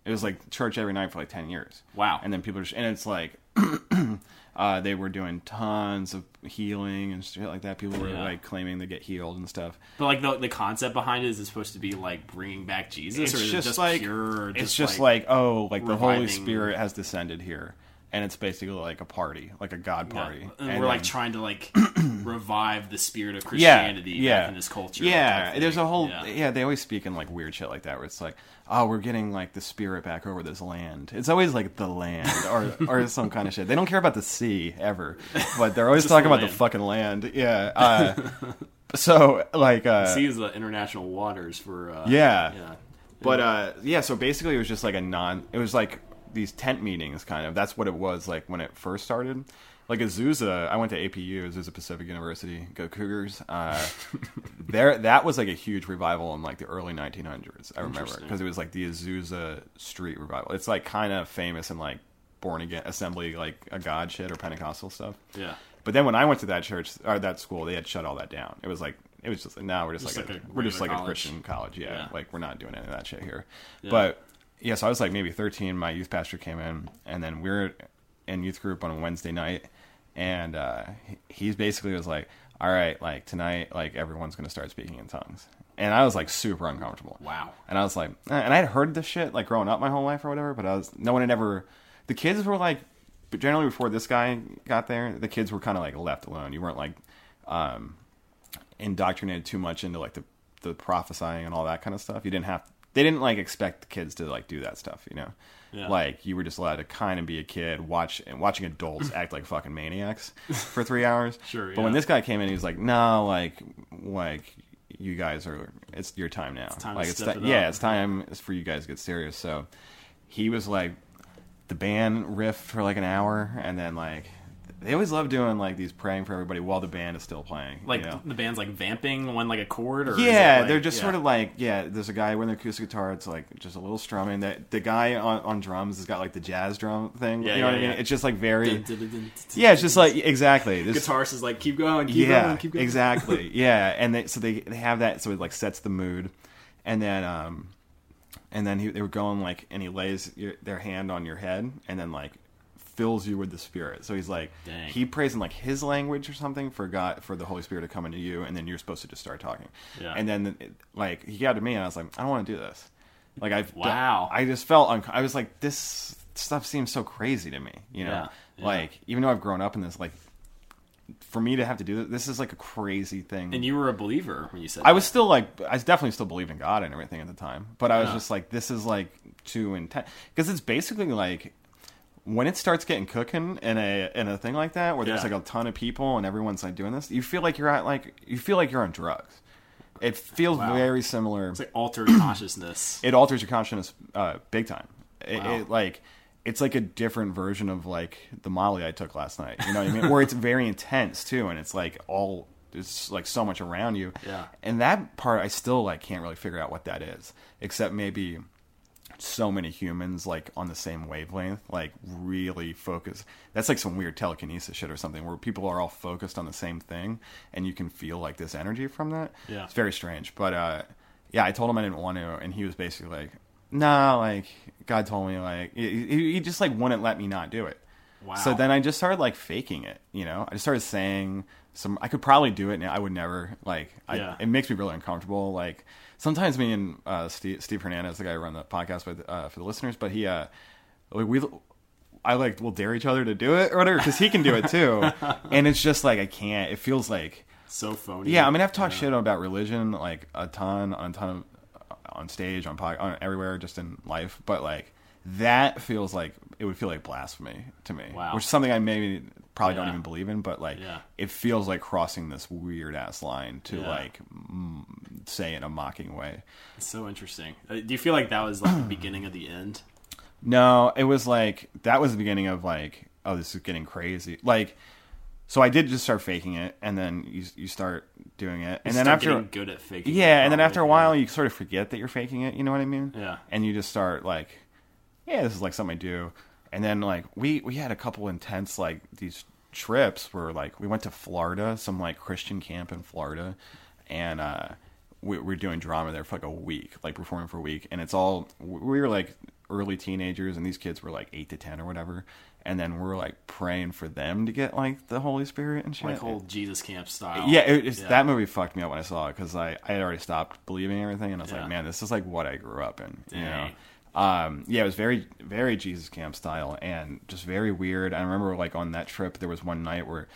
It was like church every night for like ten years. Wow. And then people just and it's like uh, they were doing tons of healing and shit like that. People were Yeah. like claiming to get healed and stuff. but like the the concept behind it is it supposed to be like bringing back Jesus, It's or is just, it just like pure? it's just like, oh, like the Holy Spirit has descended here, and it's basically like a party, like a God Yeah. party. And, we're like trying to like revive the spirit of Christianity yeah, back in this culture. Yeah, there's a whole Yeah. yeah. They always speak in like weird shit like that, where it's like, oh, we're getting like the spirit back over this land. It's always like the land or or some kind of shit. They don't care about the sea ever, but they're always talking the about the fucking land. Yeah. Uh, so like, uh, Sea is the international waters for uh, Yeah. yeah. But uh, yeah, so basically it was just like a non. It was like these tent meetings, kind of. That's what it was like when it first started. Like Azusa, I went to APU, Azusa Pacific University, go Cougars. Uh, there, that was like a huge revival in like the early 1900s. I remember because it was like the Azusa Street revival. It's like kind of famous in like born again assembly, like a God shit or Pentecostal stuff. Yeah. But then when I went to that church or that school, they had shut all that down. It was like it was just like now we're just, Just like, like a, a we're just like regular a. Christian college. Yeah, Yeah. like we're not doing any of that shit here. Yeah. But yeah, so I was like maybe 13. My youth pastor came in, and then we are in youth group on a Wednesday night, and uh, he he's basically was like, "All right, like tonight, like everyone's gonna start speaking in tongues." And I was like super uncomfortable. Wow. And I was like, eh, and I had heard this shit like growing up my whole life or whatever, but I was no one had ever. The kids were like, but generally before this guy got there, the kids were kind of like left alone. You weren't like um, indoctrinated too much into like the the prophesying and all that kind of stuff. You didn't have. They didn't like expect the kids to like do that stuff. You know. Yeah. Like you were just allowed to kind of be a kid, watch and watching adults act like fucking maniacs for three hours. Sure, But when this guy came in, he was like, "No, like, like you guys are. It's your time now. time to like it's ti- it yeah, it's time for you guys to get serious." So he was like, the band riff for like an hour, and then like they always love doing like these praying for everybody while the band is still playing. Like you know? the band's like vamping one like a chord, or Yeah, like- they're just yeah. sort of like yeah. There's a guy with an acoustic guitar. It's like just a little strumming. That the guy on, on drums has got like the jazz drum thing. Yeah, you know yeah, what I mean? It's just like very yeah. It's just like exactly. This, guitarist is like keep going, keep yeah, going, keep going. exactly. Yeah, and they, so they they have that, so it like sets the mood, and then um, and then he, they were going like, and he lays your, their hand on your head, and then like fills you with the spirit. So he's like, Dang. he prays in like his language or something for God for the Holy Spirit to come into you, and then you're supposed to just start talking. Yeah. And then it, like he got to me, and I was like, I don't want to do this. Like I Wow. I just felt I was like, this stuff seems so crazy to me. You know, Yeah, yeah. like even though I've grown up in this, like for me to have to do this, this is like a crazy thing. And you were a believer when you said I that. was still like, I definitely still believed in God and everything at the time, but I was Yeah. just like, this is like too intense because it's basically like, when it starts getting cooking in a in a thing like that, where there's Yeah. like a ton of people and everyone's like doing this, you feel like you're at like you feel like you're on drugs. It feels Wow. very similar. It's like altered consciousness. it alters your consciousness uh, big time. It, Wow. it like it's like a different version of like the Molly I took last night. You know what I mean? Where it's very intense too, and it's like all there's like so much around you. Yeah. And that part I still like can't really figure out what that is, except maybe so many humans like on the same wavelength, like really focus. That's like some weird telekinesis shit or something where people are all focused on the same thing and you can feel like this energy from that. Yeah. It's very strange. But uh yeah, I told him I didn't want to and he was basically like, Nah, like God told me like he, he he just like wouldn't let me not do it. Wow. So then I just started like faking it, you know. I just started saying some. I could probably do it, and I would never like. I, Yeah. It makes me really uncomfortable. Like sometimes me and uh, Steve, Steve Hernandez, the guy I run the podcast with uh, for the listeners, but he, uh, like, we, I like will dare each other to do it or whatever because he can do it too, and it's just like I can't. It feels like so phony. yeah. I mean, I've talked shit about religion like a ton, on a ton of on stage, on pod, on everywhere, just in life. But like that feels like it would feel like blasphemy to me, Wow. which is something I maybe probably don't even believe in. But like, Yeah. it feels like crossing this weird ass line to Yeah. like mm, say in a mocking way. It's so interesting. Uh, do you feel like that was like the beginning of the end? No, it was like that was the beginning of like, oh, this is getting crazy. Like, so I did just start faking it, and then you you start doing it, and then Start after getting good at faking. it, Yeah, and then after a while, you sort of forget that you're faking it. You know what I mean? Yeah. And you just start like, yeah, this is like something I do. And then like we we had a couple intense like these trips where like we went to Florida, some like Christian camp in Florida, and uh, we, we were doing drama there for like a week, like performing for a week, and it's all we were like early teenagers, and these kids were like eight to ten or whatever. And then we're like praying for them to get like the Holy Spirit and shit. like whole Jesus camp style. Yeah, it, it's, Yeah. that movie fucked me up when I saw it because I, I had already stopped believing everything, and I was Yeah. like, man, this is like what I grew up in. You know. Um, yeah, it was very very Jesus camp style and just very weird. I remember like on that trip there was one night where.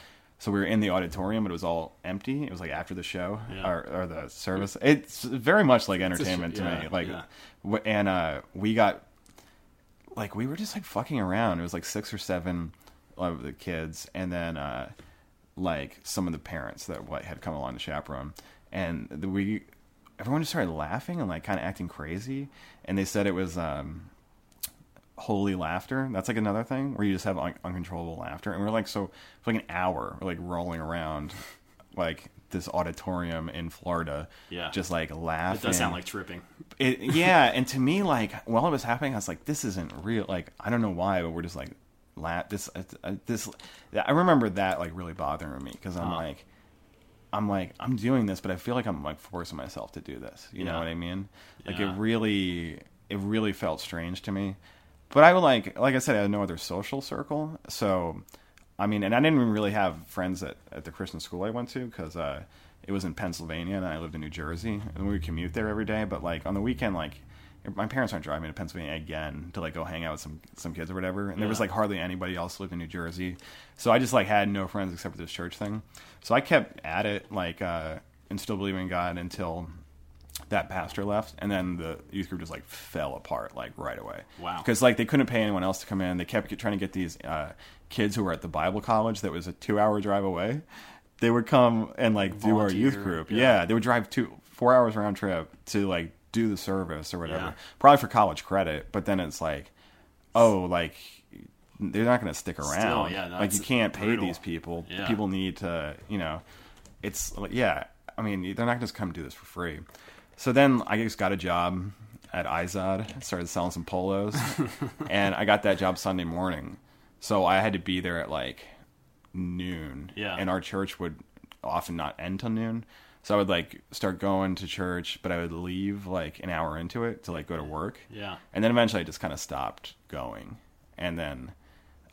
So we were in the auditorium, but it was all empty. It was like after the show Yeah. or, or the service. It's very much like entertainment to yeah, me. Like, yeah. w- and uh, we got like we were just like fucking around. It was like six or seven of the kids, and then uh, like some of the parents that what had come along to chaperone, and the, we everyone just started laughing and like kind of acting crazy, and they said it was um, holy laughter. That's like another thing where you just have un- uncontrollable laughter, and we're like so for like an hour, we're like rolling around like this auditorium in Florida, Yeah. just like laughing. It does sound like tripping. It, yeah, and to me, like while it was happening, I was like, "This isn't real." Like I don't know why, but we're just like, la- this, uh, this. I remember that like really bothering me because I'm Uh-huh. like, I'm like, I'm doing this, but I feel like I'm like forcing myself to do this. You know what I mean? Like Yeah. it really, it really felt strange to me. But I would like, like I said, I had no other social circle, so. I mean, and I didn't even really have friends at, at the Christian school I went to because uh, it was in Pennsylvania and I lived in New Jersey, and we would commute there every day. But like on the weekend, like my parents aren't driving to Pennsylvania again to like go hang out with some some kids or whatever. And there was like hardly anybody else lived in New Jersey, so I just like had no friends except for this church thing. So I kept at it like uh, and still believing in God until that pastor left, and then the youth group just like fell apart like right away. Wow. Because like they couldn't pay anyone else to come in. They kept trying to get these uh, kids who were at the Bible college that was a two-hour drive away. They would come and like do our youth group. yeah. Yeah. they would drive two four hours round trip to like do the service or whatever. Yeah. Probably for college credit, but then it's like, oh, like they're not going to stick around. yeah, no, like you can't pay these people. Yeah. People need to, you know, it's like yeah. I mean, they're not going to just come do this for free. So then I just got a job at Izod, started selling some polos, and I got that job Sunday morning. So I had to be there at like noon. Yeah. And our church would often not end till noon. So I would like start going to church, but I would leave like an hour into it to like go to work. Yeah. And then eventually I just kind of stopped going. And then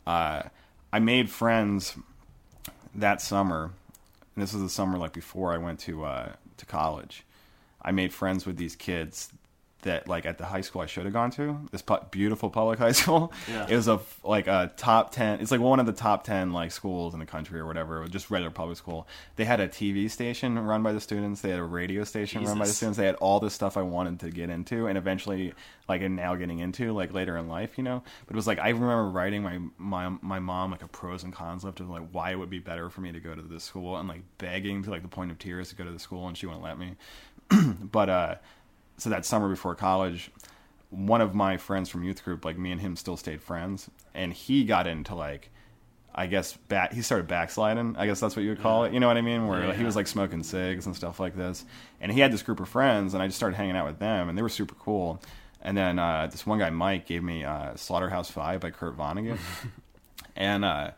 uh, I made friends that summer. And this was the summer like before I went to uh, to college. I made friends with these kids that like at the high school I should have gone to this pu- beautiful public high school. Yeah. It was a like a top ten. It's like one of the top ten like schools in the country or whatever. It was just regular public school. They had a TV station run by the students. They had a radio station run by the students. They had all this stuff I wanted to get into, and eventually like and now getting into like later in life, you know. But it was like I remember writing my my my mom like a pros and cons list of like why it would be better for me to go to this school and like begging to like the point of tears to go to the school, and she wouldn't let me. but uh so that summer before college, one of my friends from youth group, like me and him, still stayed friends, and he got into like, I guess back he started backsliding. I guess that's what you would call it. You know what I mean? Where Yeah, he was like smoking cigs and stuff like this, and he had this group of friends, and I just started hanging out with them, and they were super cool. And then uh, this one guy, Mike, gave me uh, Slaughterhouse Five by Kurt Vonnegut, and uh,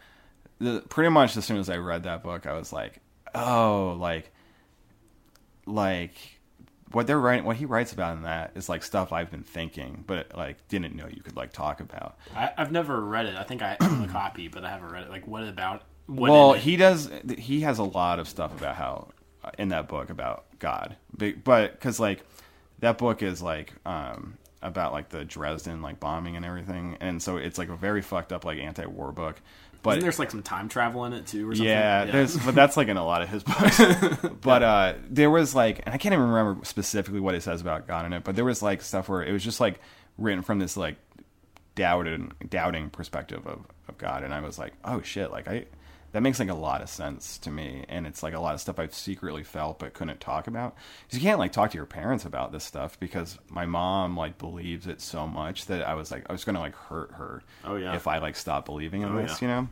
the, pretty much as soon as I read that book, I was like, oh, like, like what they're writing, what he writes about in that is like stuff I've been thinking, but like didn't know you could like talk about. I, I've never read it. I think I own a copy, but I haven't read it. Like, what about? What well, he does. He has a lot of stuff about how uh, in that book about God, but but because like that book is like um about like the Dresden like bombing and everything, and so it's like a very fucked up like anti-war book. But Isn't there's like some time travel in it too, or something? Yeah, there's but that's like in a lot of his books. but uh there was like and I can't even remember specifically what it says about God in it, but there was like stuff where it was just like written from this like doubted doubting perspective of, of God and I was like, Oh shit, like I that makes like a lot of sense to me and it's like a lot of stuff I've secretly felt but couldn't talk about. 'Cause you can't like talk to your parents about this stuff because my mom like believes it so much that I was like I was gonna like hurt her Oh, yeah. if I like stopped believing in Oh, this, yeah. you know?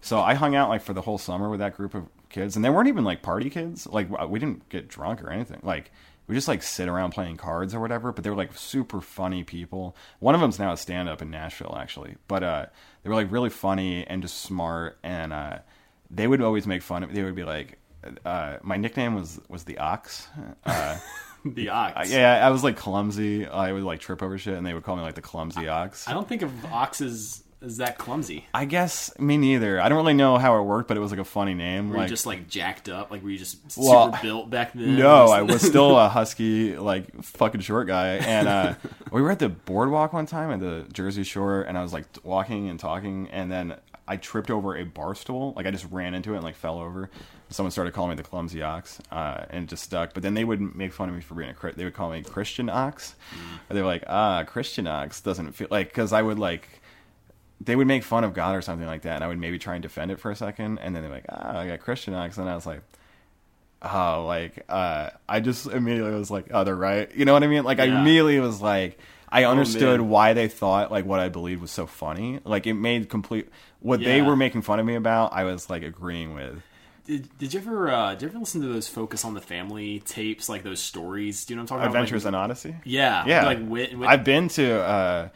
So I hung out like for the whole summer with that group of kids, and they weren't even like party kids. Like we didn't get drunk or anything. Like we just like sit around playing cards or whatever. But they were like super funny people. One of them's now a stand up in Nashville actually. But uh, they were like really funny and just smart. And uh, they would always make fun of. Me. They would be like, uh, my nickname was was the Ox. Uh, the ox. yeah, I was like clumsy. I would like trip over shit, and they would call me like the clumsy Ox. I don't think of oxes as that clumsy. I guess me neither. I don't really know how it worked, but it was like a funny name. Were like you just like jacked up? Like were you just Well, built back then? no, I was still a husky, like fucking short guy. And uh, we were at the boardwalk one time at the Jersey Shore, and I was like walking and talking, and then I tripped over a bar stool. Like I just ran into it and like fell over. Someone started calling me the clumsy ox, uh, and it just stuck. But then they would make fun of me for being a they would call me Christian ox. Or they were like, ah, Christian ox doesn't feel like because I would like they would make fun of God or something like that, and I would maybe try and defend it for a second, and then they're like, "Ah, I got Christian ox," and I was like, "Oh, like uh, I just immediately was like, oh, they're right." You know what I mean? Like I Yeah. immediately was like, I understood man. why they thought like what I believed was so funny. Like it made complete what they were making fun of me about. I was like agreeing with. Did, did you ever uh, did you ever listen to those Focus on the Family tapes, like those stories? Do you know what I'm talking about? Adventures about? in Odyssey. Yeah, Yeah, Like wit, wit, I've been to uh,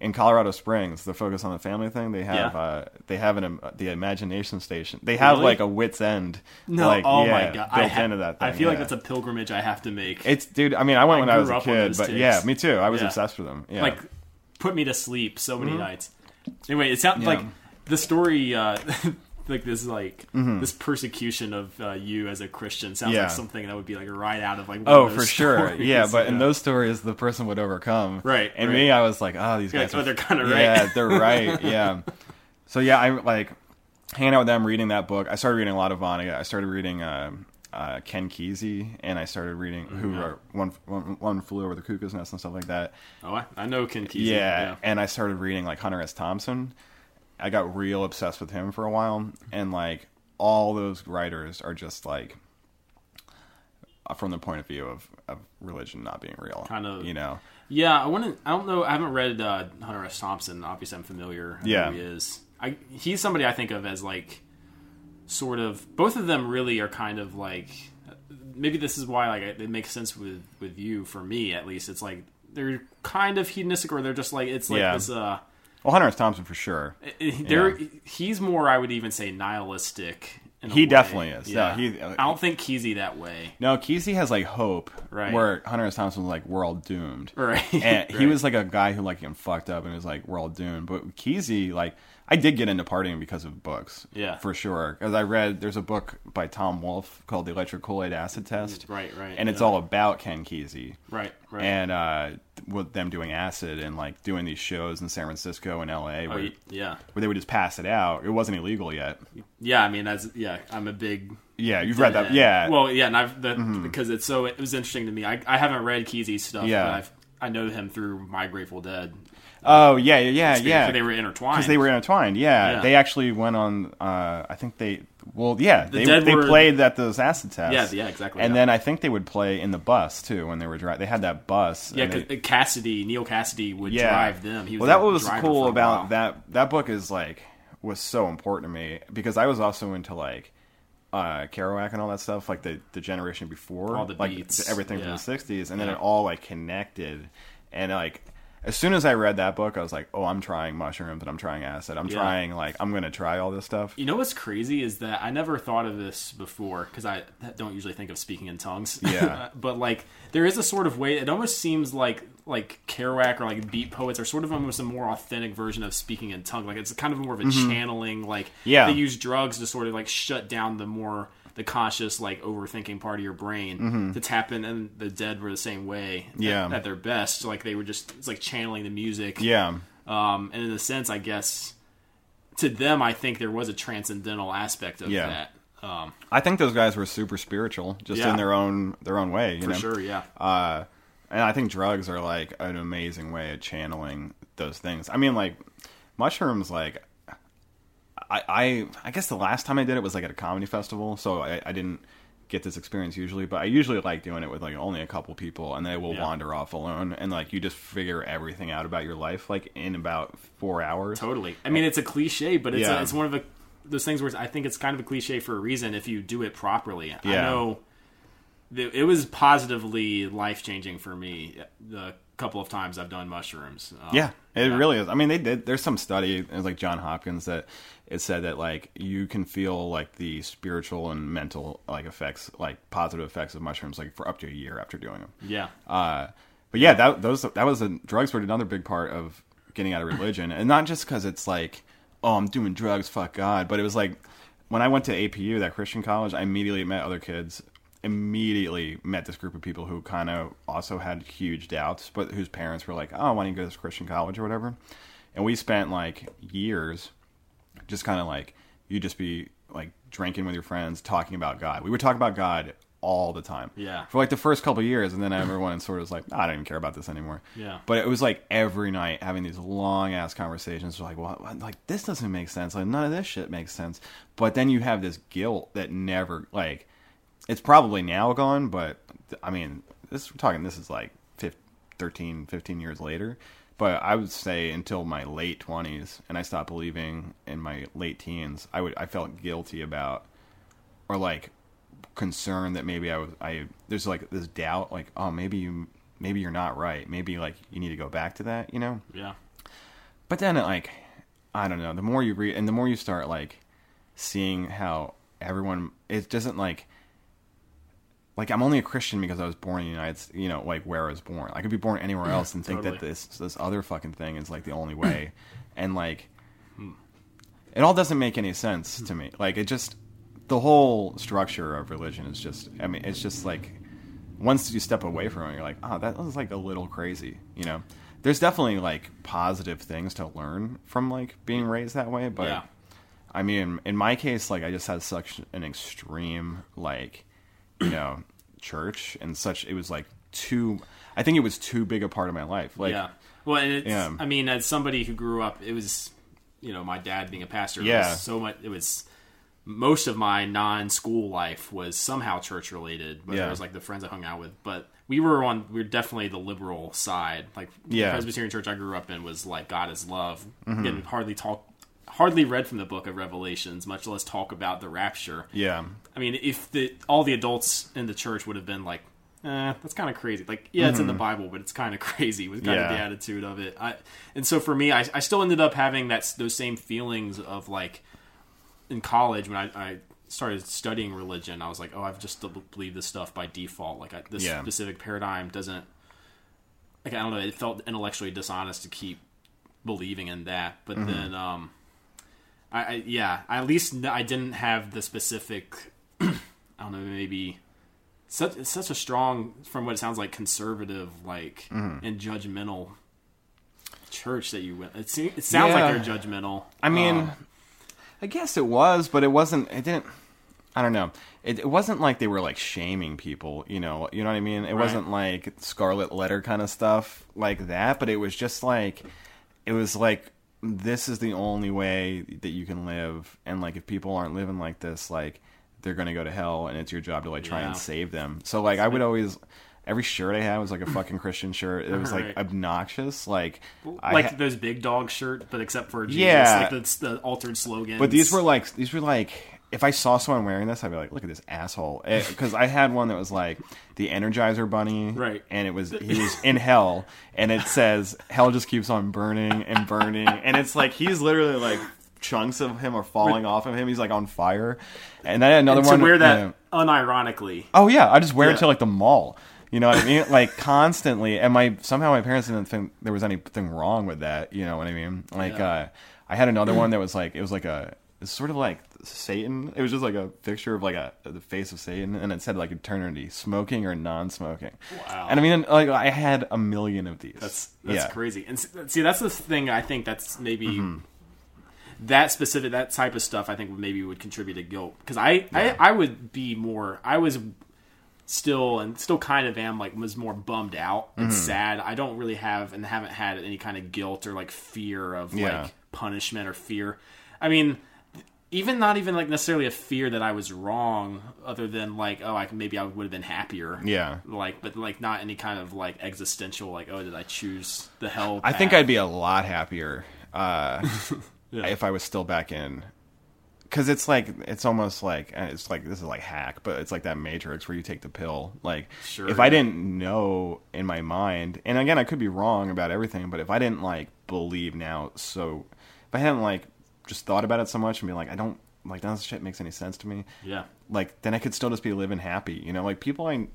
in Colorado Springs. The focus on the family thing. They have Yeah. uh, they have an um, the imagination station. They have Really? like a Whit's End. no. like, oh yeah, my god, I built ha- into that. Thing, I feel like yeah. that's a pilgrimage I have to make. It's dude. I mean, I went I when I was a kid, but tapes. yeah, me too. I was obsessed with them. Yeah, like put me to sleep so many nights. Anyway, it sounds Mm-hmm. Like the story, uh, like this, like Mm-hmm. this persecution of uh, you as a Christian sounds Yeah. like something that would be like right out of like. Oh of for those sure. Yeah, but in those stories, the person would overcome. Right, And right. me, I was like, oh, these You're guys. like, oh, they're kinda right. Yeah, they're right. Yeah. So yeah, I like hanging out with them, reading that book. I started reading a lot of Vonnegut. I started reading. um uh, Ken Kesey, and I started reading who Mm-hmm. wrote one, one one flew over the cuckoo's nest and stuff like that. oh, I, I know Ken Kesey. Yeah, and I started reading like Hunter S. Thompson. I got real obsessed with him for a while, and like all those writers are just like uh, from the point of view of, of religion not being real, Kind of- you know. Yeah, I want to. I don't know. I haven't read uh, Hunter S. Thompson. Obviously, I'm familiar. I Yeah. who he is. I he's somebody I think of as like sort of. Both of them really are kind of like. Maybe this is why like it makes sense with with you for me at least. It's like they're kind of hedonistic, or they're just like it's like Yeah. this. uh Well, Hunter S. Thompson for sure. Uh, uh, They're he's more. I would even say nihilistic. He definitely is. Yeah, No, he- I don't think Kesey that way. No, Kesey has like hope, Right. Where Hunter S. Thompson was like, "We're all doomed," Right. And he Right. was like a guy who like got fucked up and was like, "We're all doomed." But Kesey, like, I did get into partying because of books, Yeah. for sure. Because I read there's a book by Tom Wolfe called "The Electric Kool Aid Acid Test," Right, right, and it's yeah. all about Ken Kesey, Right. Right. and uh, with them doing acid and like doing these shows in San Francisco and L.A. Oh, where, yeah, where they would just pass it out. It wasn't illegal yet. yeah. I mean, as yeah, I'm a big Yeah, you've read that. Yeah, Mm-hmm. Well, yeah, and I've the, because it's so it was interesting to me. I, I haven't read Kesey's stuff. Yeah. but I've, I know him through My Grateful Dead. Oh yeah, yeah, yeah, yeah. they were intertwined. because they were intertwined. Yeah. Yeah. they actually went on. Uh, I think they. Well, yeah, they Dead they were- played at those acid tests. Yeah, yeah, exactly, And yeah. then I think they would play in the bus too when they were driving. They had that bus. Yeah, they- Cassady, Neal Cassady would yeah. drive them. He was well, that was cool about that. That book is like was so important to me because I was also into like uh Kerouac and all that stuff, like the the generation before, All the like beats, everything yeah. from the '60s, and then it all like connected, and like. As soon as I read that book, I was like, "Oh, I'm trying mushrooms and I'm trying acid. I'm Yeah. trying like I'm gonna try all this stuff." You know what's crazy is that I never thought of this before because I don't usually think of speaking in tongues. Yeah. but like there is a sort of way. It almost seems like like Kerouac or like beat poets are sort of almost a more authentic version of speaking in tongue. Like it's kind of more of a channeling. Like Mm-hmm. Yeah. they use drugs to sort of like shut down the more the conscious like overthinking part of your brain to tap in. And the dead were the same way. Mm-hmm. Yeah. at, their best. Like they were just it's like channeling the music. Yeah, Um, and in a sense, I guess to them, I think there was a transcendental aspect of Yeah. that. Um, I think those guys were super spiritual, just Yeah. in their own their own way. You for know? sure, yeah. Uh, and I think drugs are like an amazing way of channeling those things. I mean, like mushrooms, like I, I, I guess the last time I did it was like at a comedy festival, so I, I didn't get this experience usually. But I usually like doing it with like only a couple people, and they will Yeah. wander off alone, and like you just figure everything out about your life like in about four hours. Totally. I mean, it's a cliche, but it's Yeah. a, it's one of the those things where I think it's kind of a cliche for a reason if you do it properly. I know th- it was positively life changing for me the couple of times I've done mushrooms. Um, Yeah, it yeah. really is. I mean, they did. There's some study, it was like John Hopkins, that it said that like you can feel like the spiritual and mental like effects, like positive effects of mushrooms, like for up to a year after doing them. yeah, Uh, but yeah, that those that was a drugs were another big part of getting out of religion, and not just because it's like, oh, I'm doing drugs, fuck God, but it was like when I went to APU, that Christian college, I immediately met other kids. Immediately met this group of people who kind of also had huge doubts, but whose parents were like, "Oh, why don't you go to this Christian college or whatever?" And we spent like years just kind of like you just be like drinking with your friends, talking about God. We would talk about God all the time. Yeah. For like the first couple of years, and then everyone sort of was like, "Ah, I don't even care about this anymore. Yeah. But it was like every night having these long ass conversations. Like, well, like this doesn't make sense. Like none of this shit makes sense. But then you have this guilt that never like. It's probably now gone, but I mean, this we're talking. This is like 15, 13, 15 years later. But I would say until my late twenties, and I stopped believing in my late teens. I would I felt guilty about, or like concerned that maybe I was I there's like this doubt like oh maybe you maybe you're not right maybe like you need to go back to that you know yeah, but then like I don't know the more you read and the more you start like seeing how everyone it doesn't like like I'm only a Christian because I was born in the United States, you know, like where I was born. I could be born anywhere else and think that this this other fucking thing is like the only way, and like hmm. it all doesn't make any sense to me. Like it just the whole structure of religion is just. I mean, it's just like once you step away from it, you're like, oh, that was like a little crazy, you know. There's definitely like positive things to learn from like being raised that way, but Yeah. I mean, in my case, like I just had such an extreme, like, you know, church and such. It was like too. I think it was too big a part of my life. Like, yeah. Well, and it's, Yeah. I mean, as somebody who grew up, it was, you know, my dad being a pastor. It Yeah. was so much. It was most of my non-school life was somehow church related. Whether Yeah. it was like the friends I hung out with, but we were on. We were definitely the liberal side. Like Yeah. the Presbyterian church I grew up in was like God is love. Mm-hmm. Didn't hardly talk. Hardly read from the book of Revelations, much less talk about the rapture. yeah, I mean, if the all the adults in the church would have been like, eh, that's kind of crazy. Like, yeah, it's in the Bible, but it's kind of crazy. Was kind of Mm-hmm. Yeah. the attitude of it. I, and so for me, I, I still ended up having that those same feelings of like in college when I, I started studying religion. I was like, oh, I've just believed this stuff by default. Like I, this Yeah. specific paradigm doesn't. Like I don't know. It felt intellectually dishonest to keep believing in that, but Mm-hmm. then. um I, I yeah, at least I didn't have the specific. I don't know, maybe such such a strong, from what it sounds like, conservative, like Mm-hmm. and judgmental church that you went. It, se- it sounds Yeah. like they're judgmental. I mean, Um, I guess it was, but it wasn't. It didn't. I don't know. It, it wasn't like they were like shaming people. You know. You know what I mean. It wasn't like Scarlet Letter kind of stuff like that. But it was just like, it was like this is the only way that you can live, and like if people aren't living like this, like they're gonna go to hell, and it's your job to like try Yeah. and save them. So like I would always. Every shirt I had was like a fucking Christian shirt. It was like Right. obnoxious. Like, I like ha- those big dog shirt, but except for Jesus, Yeah. like the, the altered slogan. But these were like these were like if I saw someone wearing this, I'd be like, look at this asshole. Eh, because I had one that was like the Energizer Bunny, Right. And it was he was in hell, and it says hell just keeps on burning and burning, and it's like he's literally like chunks of him are falling off of him. He's like on fire, and then another and to one wear that yeah. unironically. Oh yeah, I just wear it to like the mall. You know what I mean? Like constantly. And my somehow my parents didn't think there was anything wrong with that. You know what I mean? Like Yeah. uh, I had another one that was like it was like a it's sort of like Satan. It was just like a picture of like a the face of Satan, and it said like eternity, smoking or non-smoking. Wow. And I mean, like I had a million of these. That's that's yeah. crazy. And see, that's the thing. I think that's maybe Mm-hmm. That specific that type of stuff. I think maybe would contribute to guilt because I, I I would be more. I was still and still kind of am like was more bummed out and Mm-hmm. sad. I don't really have and haven't had any kind of guilt or like fear of Yeah. like punishment or fear. I mean. Even not even like necessarily a fear that I was wrong, other than like, oh, I maybe I would have been happier Yeah. like but like not any kind of like existential like oh did i choose the hell I think? I'd be a lot happier uh, Yeah. if I was still back in. Because it's like it's almost like uh, it's like this is like hack, but it's like that Matrix where you take the pill. Like Sure, if I didn't know in my mind, and again I could be wrong about everything, but if I didn't like believe now, so if I hadn't like just thought about it so much and be like I don't like none of this shit makes any sense to me, yeah like then I could still just be living happy. You know, like people I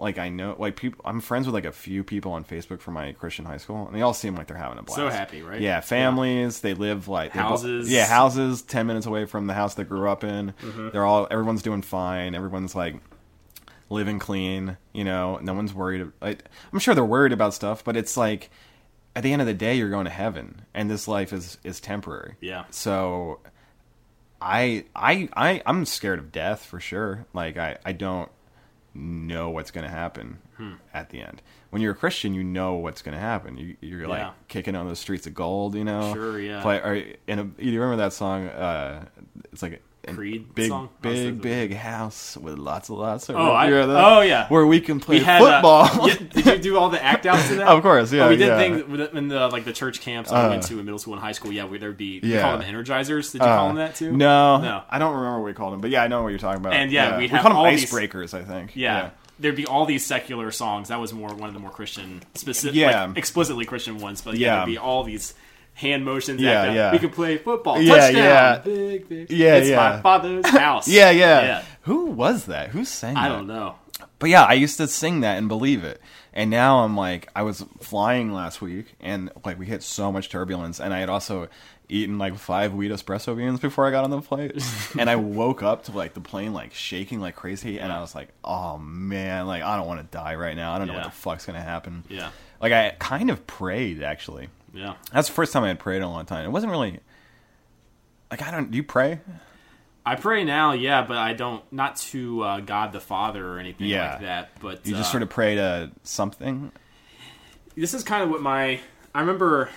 like I know like people I'm friends with like a few people on Facebook from my Christian high school and they all seem like they're having a blast. So happy, right? Yeah, families, they live like they bo- Houses. yeah, houses 10 minutes away from the house they grew up in. Mm-hmm. They're all everyone's doing fine. Everyone's like living clean, you know. No one's worried like I'm sure they're worried about stuff, but it's like at the end of the day you're going to heaven and this life is is temporary. Yeah. So I I I I'm scared of death for sure. Like I I don't know what's going to happen Hmm. at the end. When you're a Christian, you know what's going to happen. You, you're Yeah. like kicking on the streets of gold, you know. Sure, yeah. Play, or, and a, you remember that song? Uh, it's like Creed big, song? Big, big house with lots and lots of. Oh, I- you remember that? oh, yeah. where we can play we had uh, football. yeah, did you do all the act outs to that Of course, yeah, oh, we did yeah. things in the like the church camps I Uh, went to in middle school and high school yeah where there'd be we Yeah. call them energizers did you Uh, call them that too No, No. I don't remember what we called them, but yeah, I know what you're talking about. And, yeah, we'd we have called them all these- icebreakers. I think. yeah. There'd be all these secular songs. That was more one of the more Christian, specific, Yeah. like, explicitly Christian ones. But yeah, Yeah. there'd be all these hand motions. Yeah, act yeah. We could play football. Yeah, Touchdown. yeah. Big, big. Yeah, It's yeah. my father's house. Yeah, yeah, Yeah. Who was that? Who sang that? I don't know. But yeah, I used to sing that and believe it. And now I'm like, I was flying last week, and like we hit so much turbulence, and I had also eaten like five wheat espresso beans before I got on the flight, and I woke up to like the plane like shaking like crazy, and I was like, oh man, like I don't want to die right now. I don't know Yeah. what the fuck's gonna happen. Yeah. Like I kind of prayed actually. Yeah. That's the first time I had prayed in a long time. It wasn't really like I don't. Do you pray? I pray now, yeah, but I don't not to uh, God the Father or anything Yeah. like that. But You just uh, sort of pray to something. this is kind of what my I remember.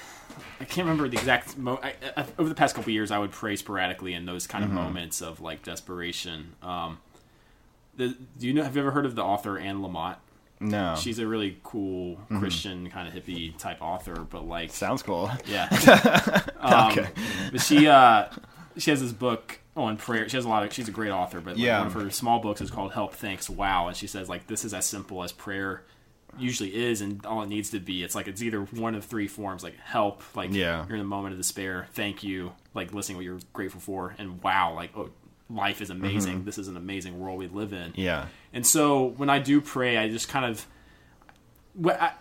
I can't remember the exact. Mo- I, I, over the past couple years, I would pray sporadically in those kind of moments of like desperation. Um, the, do you know? Have you ever heard of the author Anne Lamott? No, She's a really cool Christian kind of hippie type author, but like sounds cool. yeah. um, Okay. But she uh, she has this book on prayer. She has a lot of. She's a great author, but like, Yeah. one of her small books is called "Help, Thanks, Wow," and she says like this is as simple as prayer usually is, and all it needs to be. It's like it's either one of three forms, like help, like Yeah. you're in a moment of despair, thank you, like listening what you're grateful for, and wow, like oh, life is amazing. This is an amazing world we live in. Mm-hmm. Yeah. And so when I do pray, I just kind of,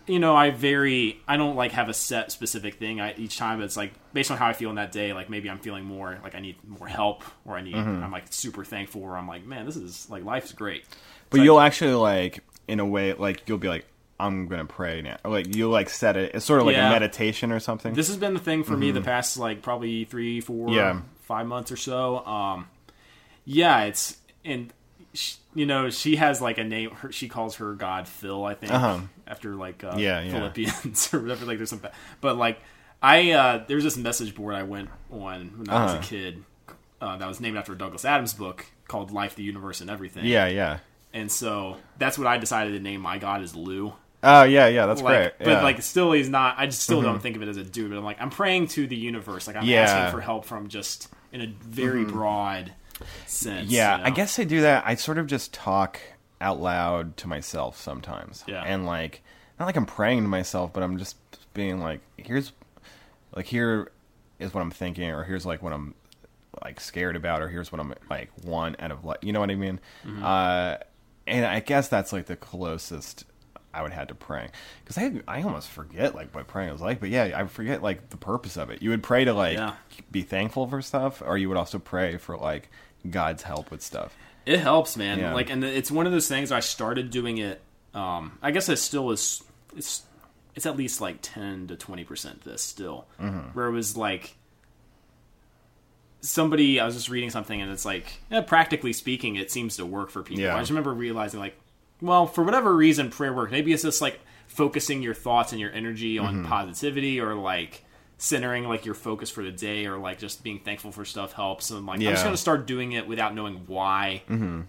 you know, I vary. I don't like have a set specific thing. I each time it's like based on how I feel in that day, like maybe I'm feeling more like I need more help, or I need I'm like super thankful, or I'm like, man, this is like life's great. But So you'll actually like in a way like you'll be like I'm gonna pray now. Or, like you'll like set it. It's sort of like Yeah. a meditation or something. this has been the thing for me the past like probably three, four, Yeah. five months or so. Um, yeah, it's and you know she has like a name. Her, she calls her God Phil, I think, Uh-huh. after like uh, Yeah, yeah. Philippians or whatever. Like there's some, but like I uh, there's this message board I went on when I was Uh-huh. a kid uh, that was named after a Douglas Adams book called Life, the Universe, and Everything. yeah, yeah. and so that's what I decided to name my God is Lou. Oh yeah, yeah. That's like, great. But yeah. Mm-hmm. like, still, he's not. I just still don't think of it as a dude. But I'm like, I'm praying to the universe. Like, I'm Yeah. asking for help from just in a very broad sense. Yeah, you know? I guess I do that. I sort of just talk out loud to myself sometimes. Yeah. And like not like I'm praying to myself, but I'm just being like, here's like here is what I'm thinking or here's like what I'm like scared about or here's what I'm like want out of life. You know what I mean? Mm-hmm. Uh and I guess that's like the closest I would have to praying because I I almost forget like what praying was like, but yeah, I forget like the purpose of it. You would pray to like Yeah. be thankful for stuff, or you would also pray for like God's help with stuff. It helps, man. Yeah. Like, and it's one of those things. I started doing it. Um, I guess it still is. It's it's at least like ten to twenty percent. This still, Mm-hmm. where it was like somebody. I was just reading something, and it's like, yeah, practically speaking, it seems to work for people. Yeah. I just remember realizing, like, well, for whatever reason, prayer works. Maybe it's just like focusing your thoughts and your energy on Mm-hmm. positivity, or like centering like your focus for the day or like just being thankful for stuff helps and like i'm just Mm-hmm. gonna start doing it without knowing why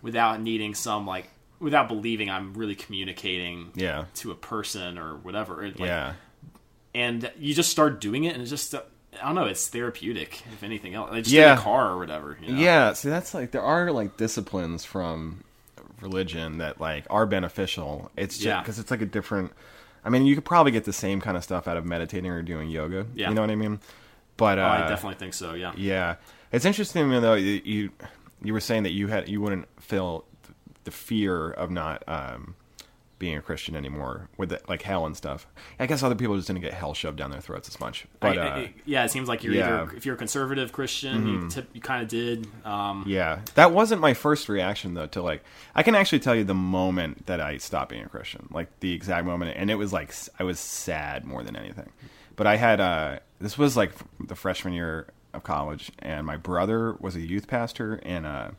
without needing some like without believing i'm really communicating Yeah. to a person or whatever like, yeah. and you just start doing it and it's just uh, i don't know it's therapeutic if anything else like just Yeah. in a car or whatever you know? Yeah, see that's like there are like disciplines from religion that like are beneficial. It's just Yeah. because it's like a different I mean, you could probably get the same kind of stuff out of meditating or doing yoga. Yeah. You know what I mean? But uh Oh, i definitely think so yeah Yeah, it's interesting though. You, you you were saying that you had you wouldn't feel the fear of not um, being a Christian anymore with the, like hell and stuff. I guess other people just didn't get hell shoved down their throats as much. But I- uh, I- yeah it seems like you're yeah. Mm-hmm. either if you're a conservative christian you, tip, you kind of did um yeah, that wasn't my first reaction though. To like, I can actually tell you the moment that I stopped being a Christian, like the exact moment, and it was like I was sad more than anything. But I had uh, this was like the freshman year of college, and my brother was a youth pastor in uh,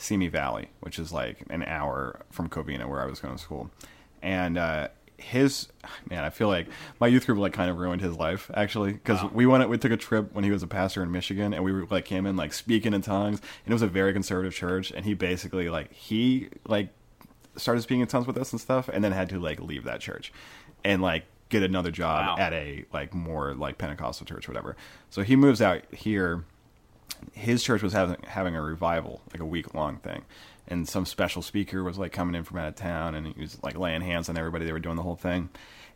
Simi Valley, which is like an hour from Covina, where I was going to school. And uh, his man, I feel like my youth group like kind of ruined his life actually because we went we took a trip when he was a pastor in Michigan, and we were like came in like speaking in tongues, and it was a very conservative church, and he basically like he like started speaking in tongues with us and stuff, and then had to like leave that church and like get another job Wow. at a like more like Pentecostal church, or whatever. So he moves out here his church was having having a revival, like a week long thing, and some special speaker was like coming in from out of town, and he was like laying hands on everybody. They were doing the whole thing,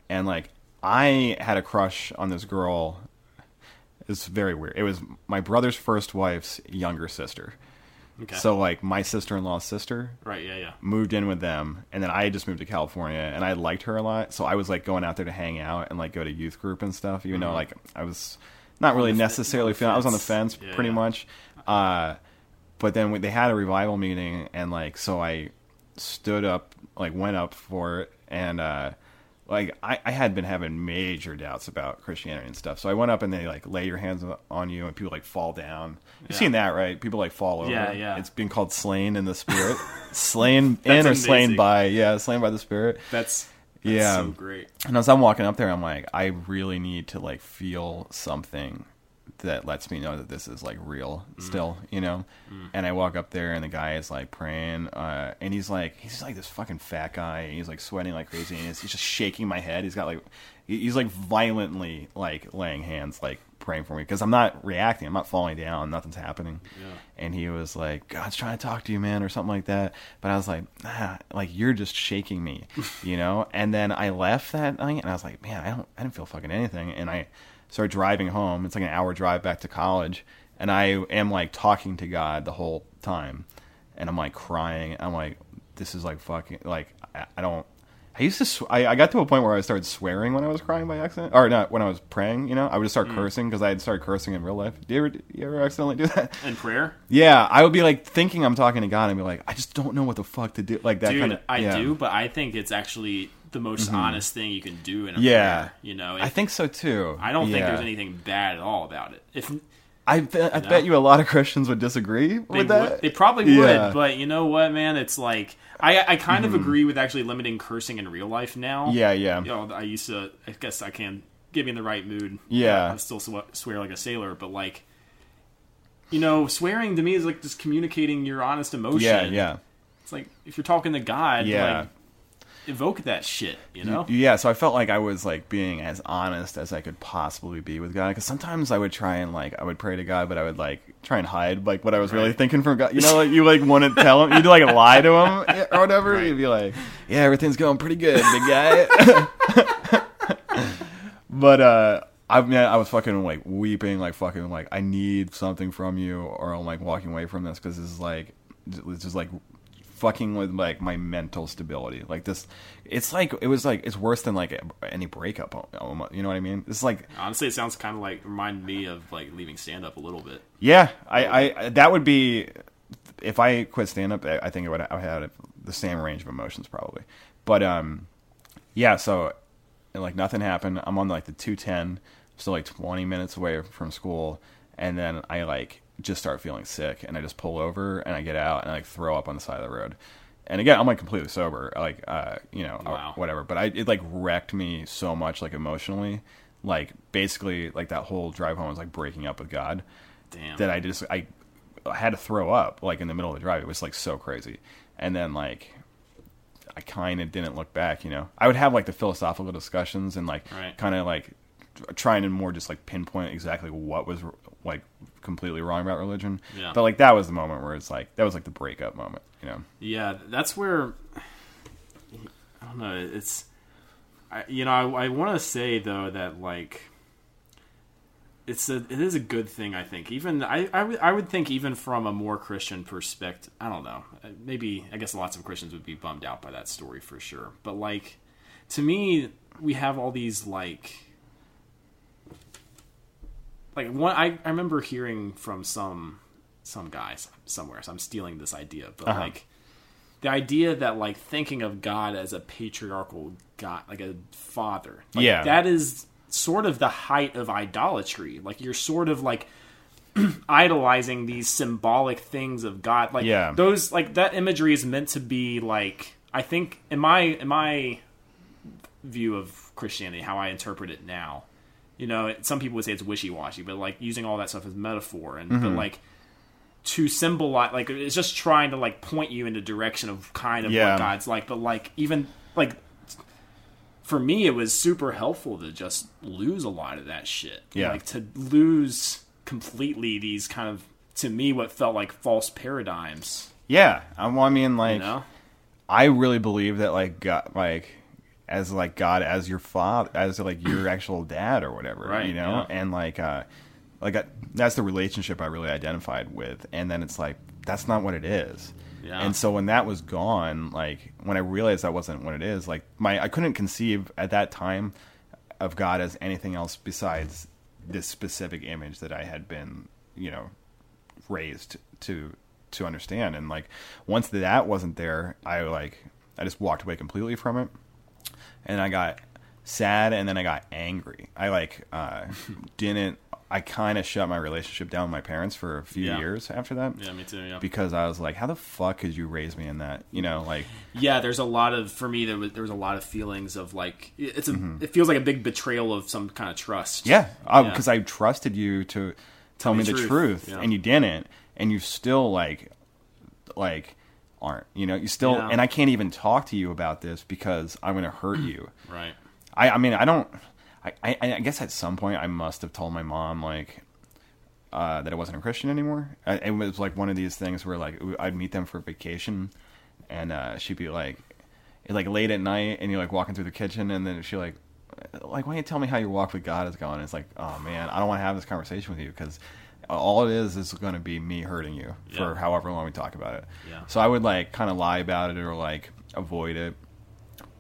and like I had a crush on this girl. It's very weird. It was my brother's first wife's younger sister. okay So like my sister in law's sister right yeah yeah moved in with them, and then I had just moved to California, and I liked her a lot, so I was like going out there to hang out and like go to youth group and stuff, even though mm-hmm. like I was not really fe- necessarily on feeling. I was on the fence. Yeah, pretty much. Uh, but then they had a revival meeting, and like so I stood up, like went up for it, and uh, like I, I had been having major doubts about Christianity and stuff. So I went up and they like lay your hands on you, and people like fall down. You've Yeah. seen that, right? People like fall over. Yeah, yeah. It's been called slain in the spirit, slain in or slain by. Yeah, slain by the spirit. that's, that's Yeah. so great And as I'm walking up there, I'm like, I really need to like feel something that lets me know that this is like real still, you know. And I walk up there, and the guy is like praying, uh, and he's like, he's like this fucking fat guy, and he's like sweating like crazy, and he's, he's just shaking my head. He's got like, he's like violently like laying hands, like praying for me because I'm not reacting, I'm not falling down, nothing's happening. And he was like, God's trying to talk to you, man, or something like that. But I was like, ah, like you're just shaking me, you know. And then I left that night, and I was like, man, I don't, I didn't feel fucking anything. And I started driving home. It's like an hour drive back to college, and I am like talking to God the whole time, and I'm like crying. I'm like, this is like fucking like I, I don't. I used to. Sw- I, I got to a point where I started swearing when I was crying by accident, or not when I was praying. You know, I would just start Mm. cursing because I had started cursing in real life. Do you ever, you ever accidentally do that? In prayer, Yeah, I would be like thinking I'm talking to God and be like, I just don't know what the fuck to do. Like that dude, kind of. I yeah. Mm-hmm. do, but I think it's actually the most honest thing you can do in a Yeah. prayer. You know, I think so too. I don't think there's anything bad at all about it. If I, bet I know? bet you a lot of Christians would disagree they with that. would, they probably Yeah. would, but you know what, man? It's like I I kind of mm-hmm. agree with actually limiting cursing in real life now. Yeah, yeah. You know, I used to. I guess I can get me in the right mood. Yeah. I still sw- swear like a sailor, but like. You know, swearing to me is like just communicating your honest emotion. Yeah, yeah. It's like if you're talking to God, Yeah. like evoke that shit. You know, Yeah, so I felt like I was like being as honest as I could possibly be with God. Because sometimes I would try and like I would pray to God, but I would like try and hide like what I was really thinking from God. You know, like you like want to tell him, you'd like lie to him or whatever. Right. You'd be like, "Yeah, everything's going pretty good, big guy." but uh, I mean, I was fucking like weeping, like fucking like I need something from you, or I'm like walking away from this because this is like it's just like fucking with like my mental stability. Like this, it's like it was like it's worse than like any breakup. almo- You know what I mean? It's like honestly, it sounds kind of like remind me of like leaving stand up a little bit. yeah, I, I that would be if I quit stand up. I think it would I had the same range of emotions probably. But um, yeah. So like nothing happened. I'm on like the 210, still like 20 minutes away from school, and then I like just start feeling sick, and I just pull over and I get out and I like throw up on the side of the road. And again, I'm like completely sober, like uh, you know, Wow. whatever. But I it like wrecked me so much, like emotionally, like basically like that whole drive home was like breaking up with God Damn. that I just I, had to throw up like in the middle of the drive. It was like so crazy, and then like I kind of didn't look back. You know, I would have like the philosophical discussions and like Right. kind of like trying to more just like pinpoint exactly what was like completely wrong about religion. Yeah. But like that was the moment where it's like that was like the breakup moment. You know. Yeah, that's where I don't know. It's I, you know I, I want to say though that like it's a it is a good thing I think. Even I I would think even from a more Christian perspective. I don't know. Uh, Maybe I guess lots of Christians would be bummed out by that story for sure. But like to me, we have all these like like one I, I remember hearing from some some guys somewhere so i'm stealing this idea but Uh-huh. like the idea that like thinking of god as a patriarchal god like a father like, Yeah. that is sort of the height of idolatry like you're sort of like idolizing these symbolic things of god like Yeah. those like that imagery is meant to be like i think in my in my view of christianity how i interpret it now you know some people would say it's wishy-washy but like using all that stuff as metaphor and but mm-hmm. like to symbolize like it's just trying to like point you in the direction of kind of Yeah. what god's like but like even like for me it was super helpful to just lose a lot of that shit Yeah. like to lose completely these kind of to me what felt like false paradigms Yeah. I, I mean, like you know I really believe that like God, like as like God as your father, as like your actual dad or whatever, Right, you know, yeah. and like uh, like I, that's the relationship I really identified with, and then it's like that's not what it is. Yeah. And so when that was gone, like when I realized that wasn't what it is, like my I couldn't conceive at that time of God as anything else besides this specific image that I had been, you know, raised to to understand and like once that wasn't there i like i just walked away completely from it and i got sad and then i got angry i like uh didn't i kind of shut my relationship down with my parents for a few Yeah. years after that yeah me too yeah because i was like how the fuck could you raise me in that you know like yeah there's a lot of for me there was there was a lot of feelings of like it's a it feels like a big betrayal of some kind of trust Yeah, Yeah. because I trusted you to tell me me the truth, truth, yeah. and you didn't, and you still like, like, aren't you know? You still, Yeah. and I can't even talk to you about this because I'm going to hurt you. right I, I mean, I don't. I, I, I guess at some point I must have told my mom like uh, that I wasn't a Christian anymore. I, it was like one of these things where like I'd meet them for vacation, and uh, she'd be like, like late at night, and you're like walking through the kitchen, and then she like, like, why don't you tell me how your walk with God is going? It's like, oh man, I don't want to have this conversation with you because all it is is going to be me hurting you for however long we talk about it. Yeah. So I would like kind of lie about it or like avoid it.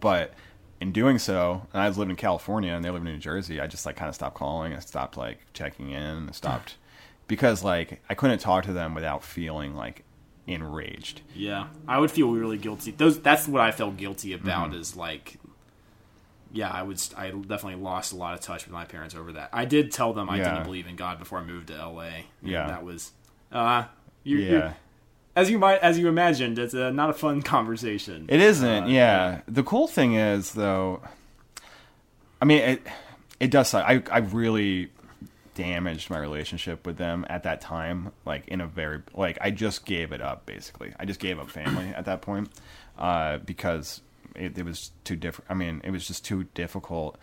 but in doing so, and I was living in California and they lived in New Jersey, I just like kind of stopped calling. I stopped like checking in. I stopped because like I couldn't talk to them without feeling like enraged. Yeah, I would feel really guilty. Those that's what I felt guilty about. Mm-hmm. Is like, yeah, I was. I definitely lost a lot of touch with my parents over that. I did tell them I Yeah. didn't believe in God before I moved to L.A. Yeah. that was. Uh, you, Yeah. you as you might as you imagined, it's a, not a fun conversation. It isn't. Uh, yeah. The cool thing is though, I mean it. It does. suck. I I really damaged my relationship with them at that time. Like in a very like I just gave it up. Basically, I just gave up family at that point uh, because it, it was too different. I mean, it was just too difficult.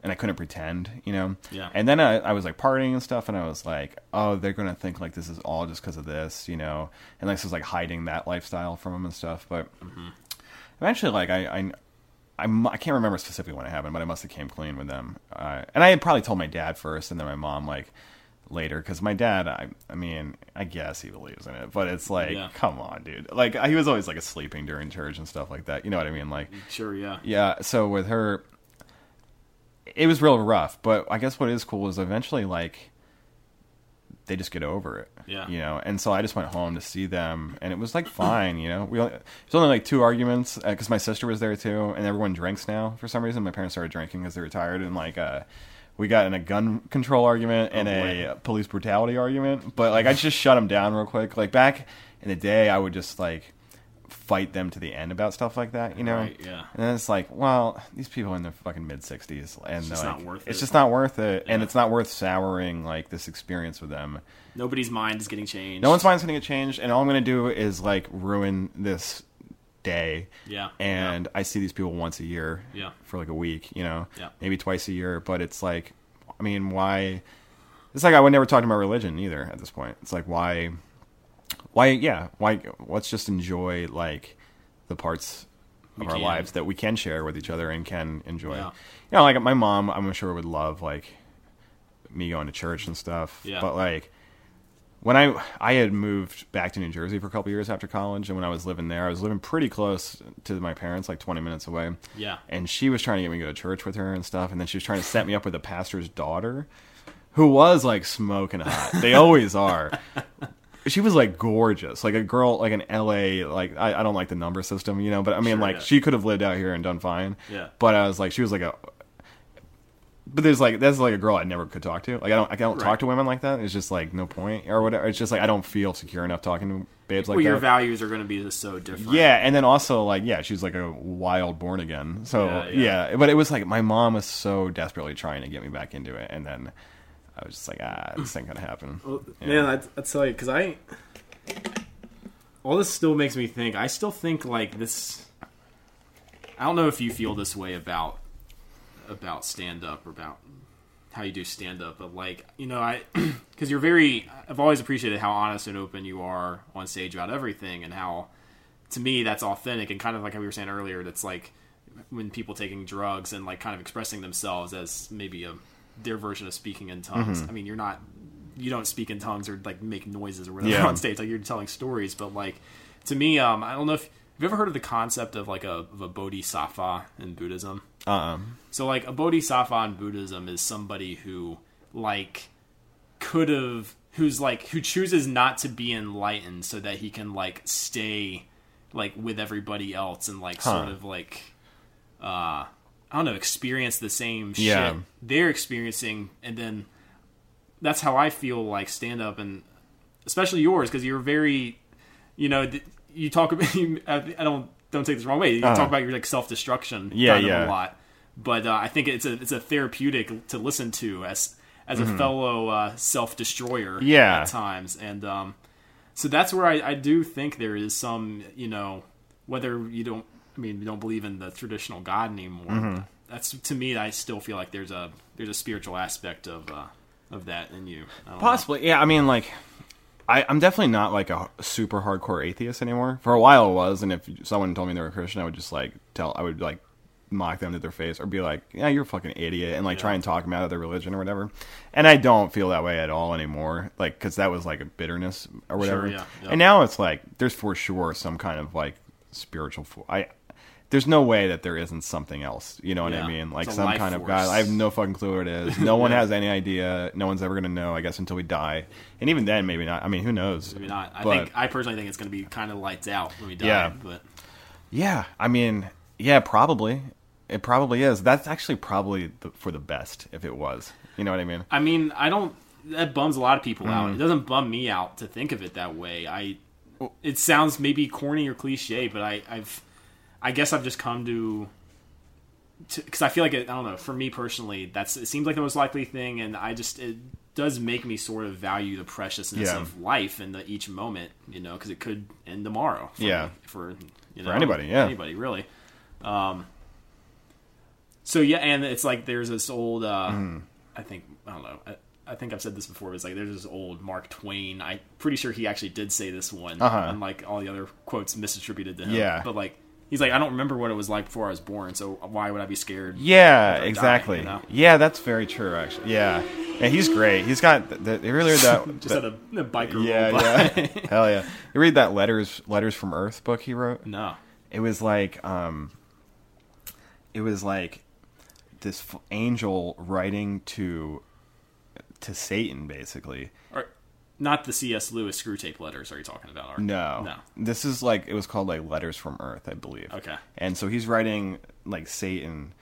And I couldn't pretend, you know. Yeah. And then I, I was like partying and stuff, and I was like, "Oh, they're gonna think like this is all just because of this, you know." And this was like hiding that lifestyle from them and stuff. But eventually like I, I I I can't remember specifically when it happened, but I must have came clean with them. Uh, and I had probably told my dad first, and then my mom like later, because my dad, I I mean, I guess he believes in it, but it's like, Yeah. come on, dude. Like he was always like sleeping during church and stuff like that. You know what I mean? Like, Sure, yeah. yeah. So with her, it was real rough. But I guess what is cool is eventually like they just get over it. Yeah. You know, and so I just went home to see them, and it was like fine. You know, we only, there's only like two arguments because my sister was there too, and everyone drinks now for some reason. My parents started drinking because they retired, and like uh, we got in a gun control argument and oh, a police brutality argument. But like I just shut them down real quick. Like back in the day, I would just like fight them to the end about stuff like that. You know. Right, yeah. And then it's like, well, these people are in their fucking mid sixties, and just like, not worth it's it. just not worth it, and it's not worth souring like this experience with them. Nobody's mind is getting changed. No one's mind is gonna get changed, and all I'm gonna do is like ruin this day. Yeah, And I see these people once a year. Yeah. For like a week, you know. Yeah. Maybe twice a year, but it's like, I mean, why? It's like I would never talk about religion either at this point. It's like why, why? Yeah, why? Let's just enjoy like the parts of We our can. lives that we can share with each other and can enjoy. Yeah. You know, like my mom, I'm sure would love like me going to church and stuff. Yeah. But like when I I had moved back to New Jersey for a couple years after college, and when I was living there, I was living pretty close to my parents, like 20 minutes away. Yeah. And she was trying to get me to go to church with her and stuff, and then she was trying to set me up with a pastor's daughter, who was like smoking hot. They always are. She was like gorgeous, like a girl, like an LA. Like I, I don't like the number system, you know, but I mean, Sure, like yeah. she could have lived out here and done fine. Yeah. But I was like, she was like a but there's like that's like a girl I never could talk to. Like I don't I don't Right. talk to women like that. It's just like no point or whatever. It's just like I don't feel secure enough talking to babes like well, that. your values are going to be just so different. yeah, and then also like yeah, she's like a wild born again. So Yeah, yeah, yeah. but it was like my mom was so desperately trying to get me back into it, and then I was just like ah, this ain't gonna happen. Well, Yeah. Man, I tell because I, all this still makes me think. I still think like this. I don't know if you feel this way about about stand up or about how you do stand up, but like you know, I because you're very. I've always appreciated how honest and open you are on stage about everything, and how to me that's authentic and kind of like how we were saying earlier. That's like when people taking drugs and like kind of expressing themselves as maybe a their version of speaking in tongues. Mm-hmm. I mean, you're not you don't speak in tongues or like make noises or whatever Yeah. on stage. Like you're telling stories, but like to me, um, I don't know if have you ever heard of the concept of like a of a bodhisattva in Buddhism. Uh uh So like a bodhisattva in Buddhism is somebody who like could have who's like who chooses not to be enlightened so that he can like stay like with everybody else and like sort of like uh I don't know experience the same Yeah. shit they're experiencing and then that's how I feel like stand up and especially yours because you're very you know you talk about I don't don't take this the wrong way you Uh-huh. talk about your like self destruction Yeah, yeah. a lot but uh, I think it's a it's a therapeutic to listen to as as a fellow uh, self destroyer Mm-hmm. Yeah. at times and um so that's where I, I do think there is some you know whether you don't I mean you don't believe in the traditional God anymore Mm-hmm. that's to me I still feel like there's a there's a spiritual aspect of uh, of that in you don't know. Possibly, yeah. I mean, like, I, I'm definitely not like a super hardcore atheist anymore. For a while, I was, and if someone told me they were a Christian, I would just like tell, I would like mock them to their face or be like, "Yeah, you're a fucking idiot," and like try and talk them out of their religion or whatever. And I don't feel that way at all anymore, like because that was like a bitterness or whatever. yeah, yeah. And now it's like there's for sure some kind of like spiritual. Fo- I there's no way that there isn't something else. You know what Yeah. I mean? Like some kind of force. God. I have no fucking clue what it is. No one has any idea. No one's ever gonna know. I guess until we die, and even then, maybe not. I mean, who knows? Maybe not. I But- think I personally think it's going to be kind of lights out when we die. Yeah. But Yeah, I mean, yeah, probably. It probably is. That's actually probably the, for the best if it was. You know what I mean? I mean, I don't. That bums a lot of people Mm. out. It doesn't bum me out to think of it that way. I. It sounds maybe corny or cliche, but I, I've. I guess I've just come to. Because I feel like it, I don't know. For me personally, that's it seems like the most likely thing, and I just it does make me sort of value the preciousness Yeah. of life and the each moment. You know, because it could end tomorrow. For Yeah. me, for you know anybody, yeah. anybody really. Um. So yeah, and it's like there's this old. uh Mm. I think I don't know. I, I think I've said this before. It's like there's this old Mark Twain. I'm pretty sure he actually did say this one, Uh-huh. unlike all the other quotes misattributed to him. Yeah. but like he's like, I don't remember what it was like before I was born, so why would I be scared? Yeah, exactly. you know? Yeah, that's very true. Actually, yeah, yeah, he's great. He's got the, the, read that. Just that- had a, a biker. yeah, yeah, hell yeah. You read that letters letters from Earth book he wrote. no. It was like, um, it was like this f- angel writing to to Satan, basically. Or, not the C.S. Lewis Screwtape letters. Are you talking about? Or, No, no. This is like it was called like letters from Earth, I believe. Okay. And so he's writing like Satan,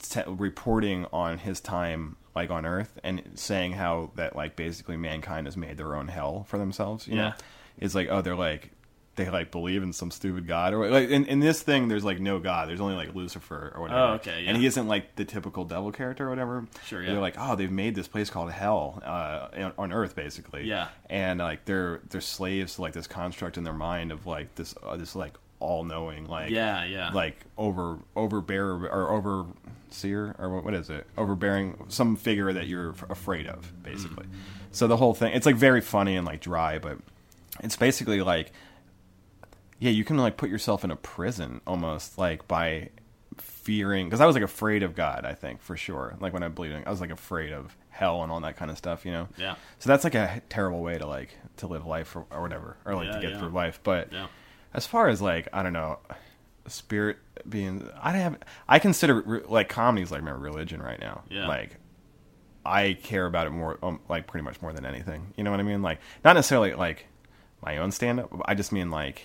t- reporting on his time like on Earth and saying how that like basically mankind has made their own hell for themselves. You know, Yeah. it's like oh they're like they like believe in some stupid god or like in, in this thing there's like no god there's only like lucifer or whatever Oh, okay, yeah. and he isn't like the typical devil character or whatever Sure, yeah. they're like oh they've made this place called hell uh, on- earth basically Yeah. and like they're they're slaves to like this construct in their mind of like this uh, this like all knowing like Yeah, yeah. like over overbear or overseer or what, what is it overbearing some figure that you're f- afraid of basically so the whole thing it's like very funny and like dry but it's basically like yeah you can like put yourself in a prison almost like by fearing because i was like afraid of god i think for sure like when i'm bleeding i was like afraid of hell and all that kind of stuff you know Yeah. so that's like a terrible way to like to live life or, or whatever or like Yeah, to get yeah. through life but Yeah. as far as like i don't know spirit being i have i consider like comedies like my religion right now Yeah. like i care about it more um, like pretty much more than anything you know what i mean like not necessarily like my own stand-up i just mean like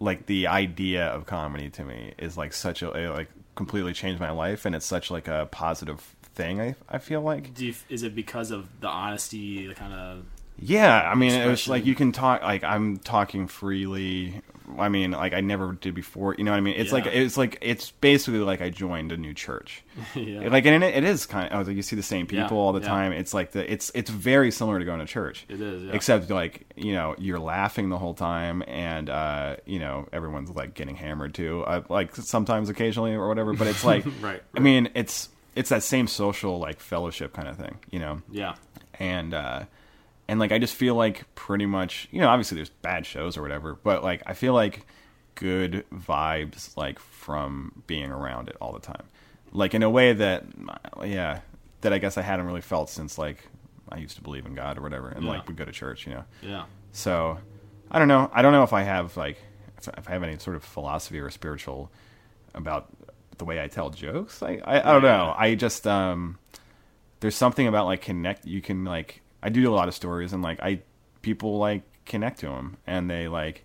like the idea of comedy to me is like such a it, like completely changed my life and it's such like a positive thing i, I feel like Do you, is it because of the honesty, the kind of yeah, I mean, it was like you can talk. Like I'm talking freely. I mean, like I never did before. You know what I mean? It's like it's like it's basically like I joined a new church. yeah. Like and it, it is kind of. I was like, you see the same people Yeah, all the yeah. time. It's like the it's it's very similar to going to church. It is, yeah. Except like you know you're laughing the whole time, and uh, you know everyone's like getting hammered too. Uh, like sometimes, occasionally, or whatever. But it's like, Right, I mean, it's it's that same social like fellowship kind of thing. You know yeah. and uh and like I just feel like pretty much you know obviously there's bad shows or whatever but like I feel like good vibes like from being around it all the time. Like in a way that yeah that I guess I hadn't really felt since like I used to believe in God or whatever and Yeah. like would go to church you know? Yeah. so I don't know. I don't know if I have like if, I have any sort of philosophy or spiritual about the way I tell jokes. I I, I don't know. I just um there's something about like connect you can like i do a lot of stories and like i people like connect to them and they like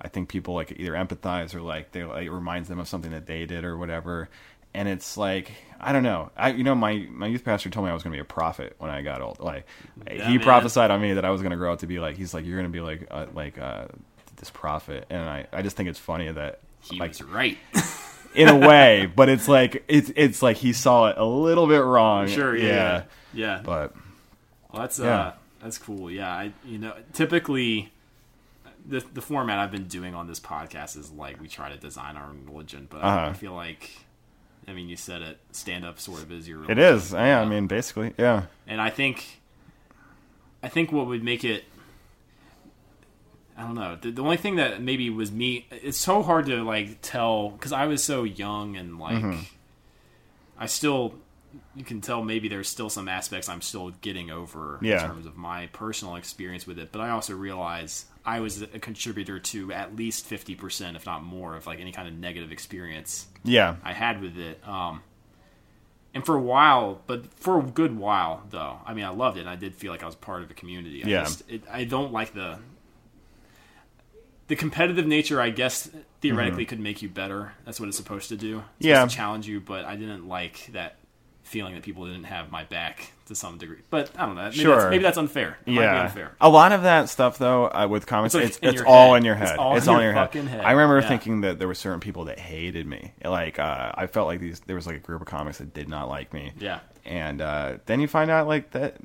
i think people like either empathize or like they like it reminds them of something that they did or whatever and it's like i don't know i you know my my youth pastor told me i was going to be a prophet when i got old like Yeah, he man. prophesied on me that i was going to grow up to be like he's like you're going to be like uh, like uh this prophet and i i just think it's funny that He like was right. in a way but it's like it's it's like he saw it a little bit wrong sure. Yeah. Yeah. yeah. but Well, that's Yeah. uh, that's cool. Yeah, I you know typically the the format I've been doing on this podcast is like we try to design our own religion, but I, Uh-huh. I feel like I mean you said it, stand up sort of is your It religion. is. Yeah, I mean, basically, yeah. and I think I think what would make it I don't know. The, the only thing that maybe was me it's so hard to like tell cuz I was so young and like Mm-hmm. I still you can tell maybe there's still some aspects I'm still getting over Yeah. in terms of my personal experience with it. But I also realize I was a contributor to at least 50%, if not more, of like any kind of negative experience Yeah. I had with it. Um, and for a while, but for a good while though, I mean, I loved it. and I did feel like I was part of a community. I Yeah. just, it, I don't like the the competitive nature. I guess theoretically could make you better. That's what it's supposed to do. It's Mm-hmm. Yeah. challenge you. But I didn't like that feeling that people didn't have my back to some degree. But I don't know. Maybe Sure. that's, maybe that's unfair. It might be Yeah, unfair. a lot of that stuff though uh, with comics, It's like it's in it's all head. in your It's head. all It's in all in your your head. fucking head. I remember Yeah. thinking that there were certain people that hated me. Like uh, I felt like these there was like a group of comics that did not like me. Yeah. and uh, then you find out like that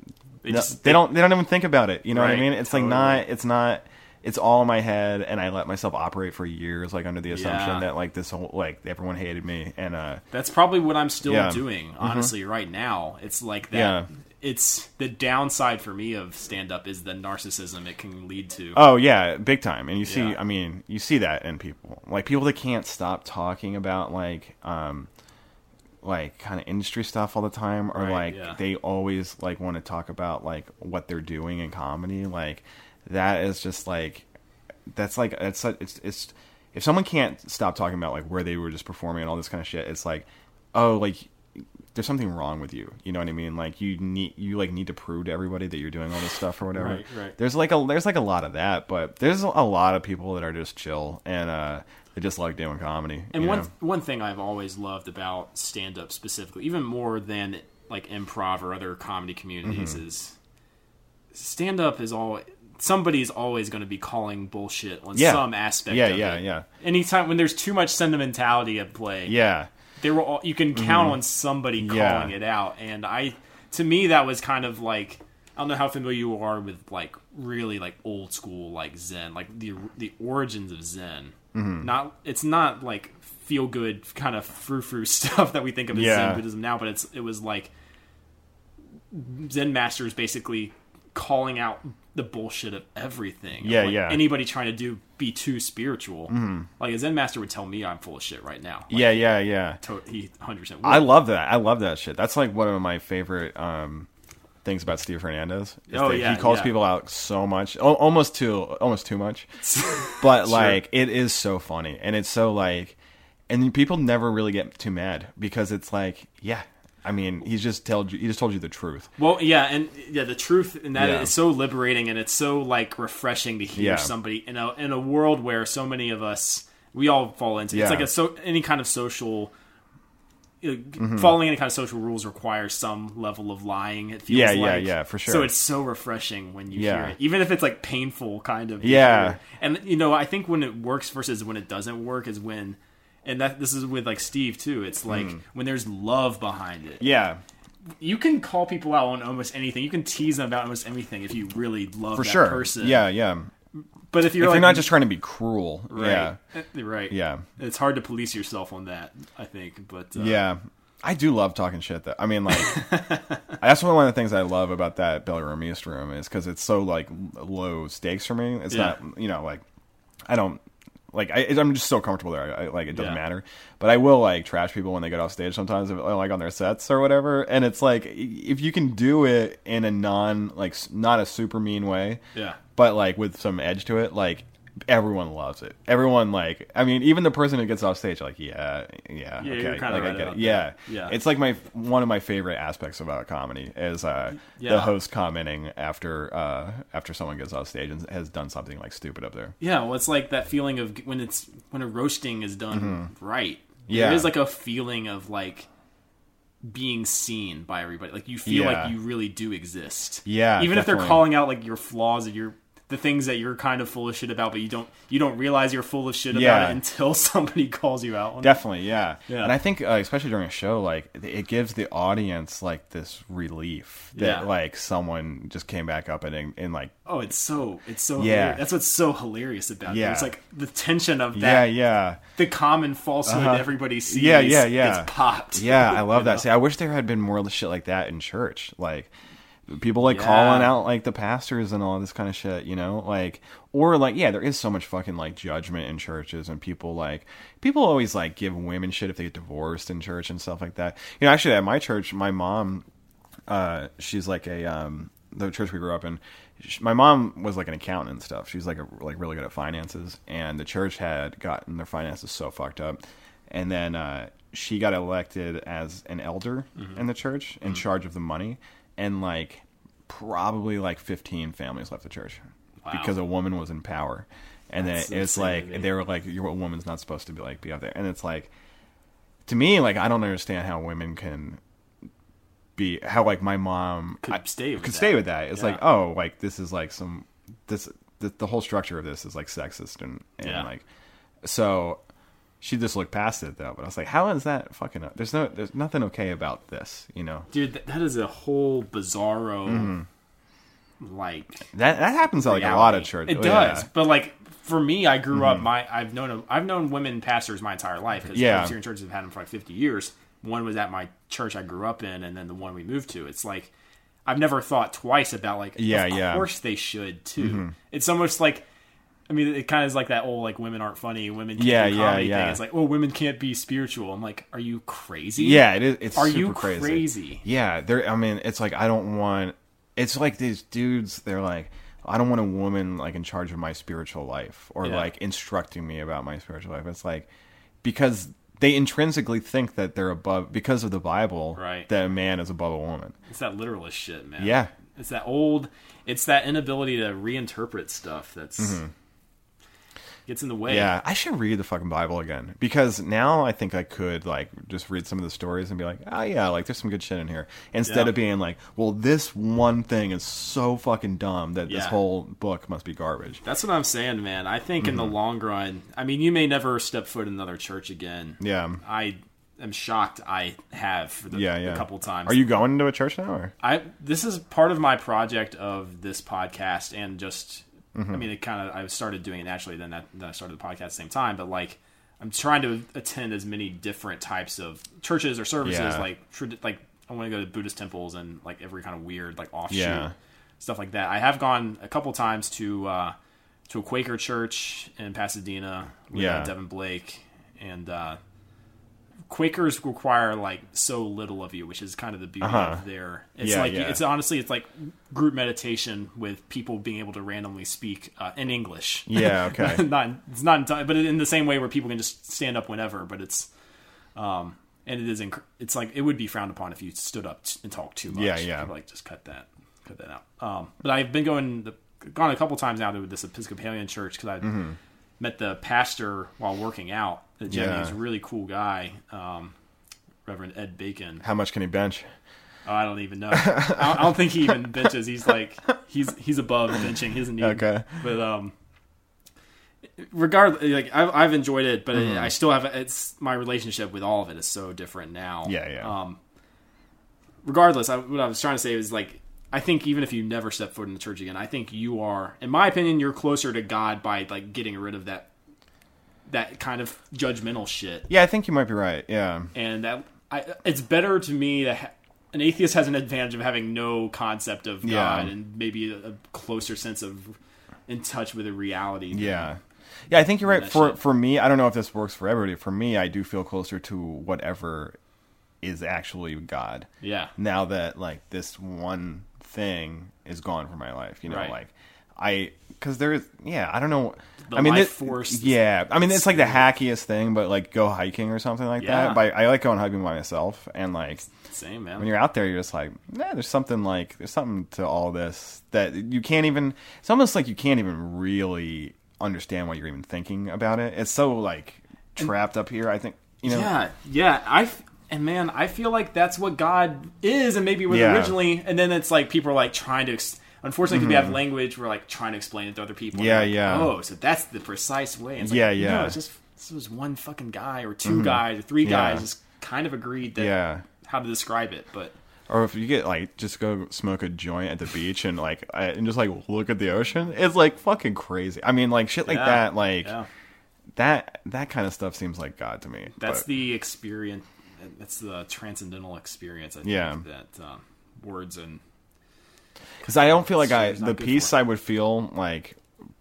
They no- just- they don't they don't even think about it. You know what I mean? It's totally. like not it's not it's all in my head, and I let myself operate for years, like under the assumption Yeah. that like this whole like everyone hated me, and uh, That's probably what I'm still Yeah. Mm-hmm. doing, honestly, right now. It's like that. Yeah. It's the downside for me of stand up is the narcissism it can lead to. Oh yeah, big time. And you see. I mean, you see that in people, like people that can't stop talking about like, um, like kind of industry stuff all the time, or Right, like they always like want to talk about like what they're doing in comedy. Like that is just like that's like it's it's it's if someone can't stop talking about like where they were just performing and all this kind of shit, it's like oh like there's something wrong with you. You know what I mean? Like you need you like need to prove to everybody that you're doing all this stuff or whatever. Right, right. There's like a there's like a lot of that, but there's a lot of people that are just chill and uh they just like doing comedy. And one know? one thing I've always loved about stand up specifically, even more than like improv or other comedy communities, Mm-hmm. is stand up is all somebody's always going to be calling bullshit on Yeah. some aspect. Yeah, of yeah, it. yeah. Anytime when there's too much sentimentality at play, yeah. there will you can count on somebody calling Mm-hmm. Yeah. it out and i to me that was kind of like i don't know how familiar you are with like really like old school like zen like the the origins of zen Mm-hmm. not it's not like feel good kind of frou frou stuff that we think of as Yeah. zen buddhism now but it's it was like zen masters basically calling out the bullshit of everything Yeah, like, yeah. anybody trying to do be too spiritual like a zen master would tell me i'm full of shit right now Like, yeah, yeah, yeah. to- he 100% I love that. I love that shit. That's like one of my favorite um things about Steve Hernandez. is Oh, yeah, he calls yeah. people out so much, al- almost too almost too much. But like it is so funny and it's so like and people never really get too mad because it's like, yeah, I mean, he's just told you he just told you the truth. Well, yeah, and yeah, the truth and that is Yeah. so liberating, and it's so like refreshing to hear Yeah. somebody in a in a world where so many of us we all fall into. Yeah. It's like a so any kind of social. Mm-hmm. Following any kind of social rules requires some level of lying. It feels Yeah, yeah, like. yeah, for sure. So it's so refreshing when you Yeah. hear it, even if it's like painful, kind of. Yeah. And you know, I think when it works versus when it doesn't work is when, and that this is with like Steve too. It's like Mm. when there's love behind it Yeah. you can call people out on almost anything. You can tease them about almost anything if you really love For that sure. person. Yeah, yeah. but if you're If like you're not just trying to be cruel. right, Yeah. eh, right, Yeah. it's hard to police yourself on that. I think, but uh, Yeah. I do love talking shit. Though I mean, like, that's one of the things I love about that Belly Room East room is because it's so like low stakes for me. It's Yeah. not, you know, like I don't like I, I'm just so comfortable there. I, like it doesn't Yeah. matter. But I will like trash people when they get off stage sometimes, like on their sets or whatever. And it's like if you can do it in a non like not a super mean way, yeah, but like with some edge to it, like everyone loves it. Everyone like, I mean, even the person who gets off stage, like, yeah, yeah, Yeah, okay, like right I get it. Yeah. Yeah. it's like my one of my favorite aspects about comedy is uh, Yeah. the host commenting after uh, after someone gets off stage and has done something like stupid up there. yeah. Well, it's like that feeling of when it's when a roasting is done right. Mm-hmm. Yeah. there is like a feeling of like being seen by everybody. Like you feel Yeah. like you really do exist. Yeah, even if they're calling out like your flaws and your the things that you're kind of full of shit about, but you don't you don't realize you're full of shit about Yeah. it until somebody calls you out. on it. Definitely, yeah. Yeah. And I think, uh, especially during a show, like it gives the audience like this relief that Yeah. like someone just came back up and and like Oh, it's so it's so Yeah. hilarious. That's what's so hilarious about Yeah. it. It's like the tension of that yeah. yeah. the common falsehood Uh-huh. everybody sees Yeah, yeah, yeah. gets popped. Yeah, I love You know? that. See, I wish there had been more shit like that in church. Like, people like Yeah. calling out like the pastors and all this kind of shit, you know, like or like yeah, there is so much fucking like judgment in churches and people like people always like give women shit if they get divorced in church and stuff like that. You know, actually at my church, my mom, uh, she's like a um, the church we grew up in. sh my mom was like an accountant and stuff. She's like a, like really good at finances, and the church had gotten their finances so fucked up, and then uh, she got elected as an elder in the church in charge of the money, and like probably like fifteen families left the church Wow. because a woman was in power, and That's then it's like they were like, "You're a woman's not supposed to be like be out there," and it's like to me, like I don't understand how women can be how like my mom Could I- stay with could that. stay with that. It's Yeah. like oh, like this is like some this the, the whole structure of this is like sexist and and Yeah. like so she just looked past it though. But I was like, how is that fucking? There's no there's nothing okay about this, you know. Dude, that, that is a whole bizarro, Mm-hmm. like That that happens at like a lot of reality. church. It oh, does, yeah. Mm-hmm. but like for me, I grew up. My I've known I've known women pastors my entire life because Yeah. Presbyterian churches have had them for like fifty years. One was at my church I grew up in, and then the one we moved to. It's like I've never thought twice about like. Yeah, of yeah. Mm-hmm. course they should too. It's almost like. I mean, it kind of is like that old like women aren't funny, women can't Yeah, do yeah, comedy yeah. thing. It's like, oh, women can't be spiritual. I'm like, are you crazy? Yeah, it is. It's Are you crazy. crazy? Yeah, there. I mean, it's like I don't want. It's like these dudes. They're like, I don't want a woman like in charge of my spiritual life or Yeah. like instructing me about my spiritual life. It's like because they intrinsically think that they're above because of the Bible. Right. That a man is above a woman. It's that literalist shit, man. Yeah. It's that old. It's that inability to reinterpret stuff that's mm-hmm. Gets in the way. Mm-hmm. Yeah, I should read the fucking Bible again because now I think I could like just read some of the stories and be like, oh yeah, like there's some good shit in here. Instead Yeah. of being like, well, this one thing is so fucking dumb that this whole book must be garbage. That's what I'm saying, man. I think in the Mm-hmm. long run, I mean, you may never step foot in another church again. Yeah. I am shocked I have for the, Yeah, yeah. a couple times. Are you going to a church now? Or? I this is part of my project of this podcast and just Mm-hmm. I mean it kind of I started doing it naturally then that then I started the podcast at the same time but like I'm trying to attend as many different types of churches or services Yeah. like trad- like I want to go to Buddhist temples and like every kind of weird like offshoot Yeah. stuff like that. I have gone a couple times to uh, to a Quaker church in Pasadena with Yeah. uh, Devin Blake and uh, Quakers require like so little of you, which is kind of the beauty Uh-huh. of their. It's Yeah, like yeah. it's honestly it's like group meditation with people being able to randomly speak uh, in English. Yeah, okay. not it's not enti- but in the same way where people can just stand up whenever. But it's um and it is inc- it's like it would be frowned upon if you stood up t- and talked too much. Yeah, yeah. Like just cut that cut that out. Um, but I've been going the, gone a couple times now to this Episcopalian church because I Mm-hmm. Met the pastor while working out. The gym. Yeah. He's a really cool guy. Um, Reverend Ed Bacon. How much can he bench? Oh, I don't even know. I, don't, think he even benches. He's like he's he's above benching. He doesn't need. Okay. But um, regardless, like I've I've enjoyed it, but Mm-hmm. I still have it's my relationship with all of it is so different now. Yeah, yeah. Um, regardless, I, what I was trying to say is like I think even if you never step foot in the church again, I think you are, in my opinion, you're closer to God by like getting rid of that that kind of judgmental shit Yeah, I think you might be right. Yeah. and that I, it's better to me that ha- an atheist has an advantage of having no concept of God Yeah. and maybe a, a closer sense of in touch with the reality. Yeah. Yeah, I think you're right. For shit. for me, I don't know if this works for everybody. For me, I do feel closer to whatever is actually God. yeah, Now that like this one thing is gone from my life, you know, Right. like I because there's yeah, I don't know. The I mean, life force- Yeah, I mean, it's like the hackiest thing, but like go hiking or something like Yeah. that. But I like going hiking by myself, and like same man. when you're out there, you're just like, yeah, there's something like there's something to all this that you can't even. It's almost like you can't even really understand what you're even thinking about it. It's so like trapped up here. I think you know. Yeah, yeah. I and man, I feel like that's what God is, and maybe was Yeah. originally. And then it's like people are like trying to. Ex- Unfortunately, we have language we're like trying to explain it to other people. Mm-hmm. Yeah, Like, yeah. Oh, so that's the precise way. And it's like, Yeah, yeah. No, it's just this was one fucking guy or 2 guys or three Mm-hmm. Yeah. guys just kind of agreed that Yeah. how to describe it, but. Or if you get like just go smoke a joint at the beach and like and just like look at the ocean, it's like fucking crazy. I mean, like shit like Yeah, that, like yeah. that that kind of stuff seems like God to me. That's But- the experience. That's the transcendental experience. I think Yeah. that um, words and because I don't feel like I the peace I would feel like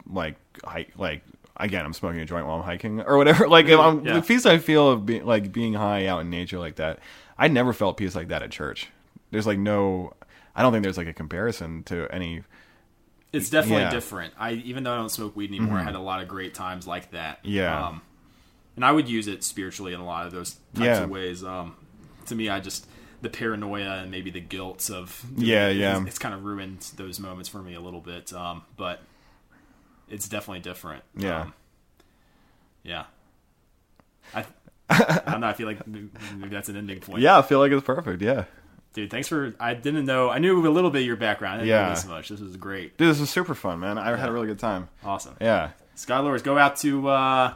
like hike like again I'm smoking a joint while I'm hiking or whatever. Like if I'm Yeah. the peace I feel of being like being high out in nature like that. I never felt peace like that at church. There's like no. I don't think there's like a comparison to any. It's definitely Yeah. Mm-hmm. different. I even though I don't smoke weed anymore, I had a lot of great times like that. Yeah. Um, and I would use it spiritually in a lot of those types Yeah. of ways. Um, to me, I just the paranoia and maybe the guilt of Yeah, it's, yeah. it's kind of ruined those moments for me a little bit. Um, but it's definitely different. Yeah. Um, yeah. I, I don't know. I feel like maybe that's an ending point. Yeah, I feel like it's perfect. Yeah, dude. Thanks for. I didn't know. I knew a little bit of your background. I didn't Yeah. know this much. This was great. dude, this was super fun, man. I had a really good time. Awesome. Yeah, Scott Luhrs, go out to uh,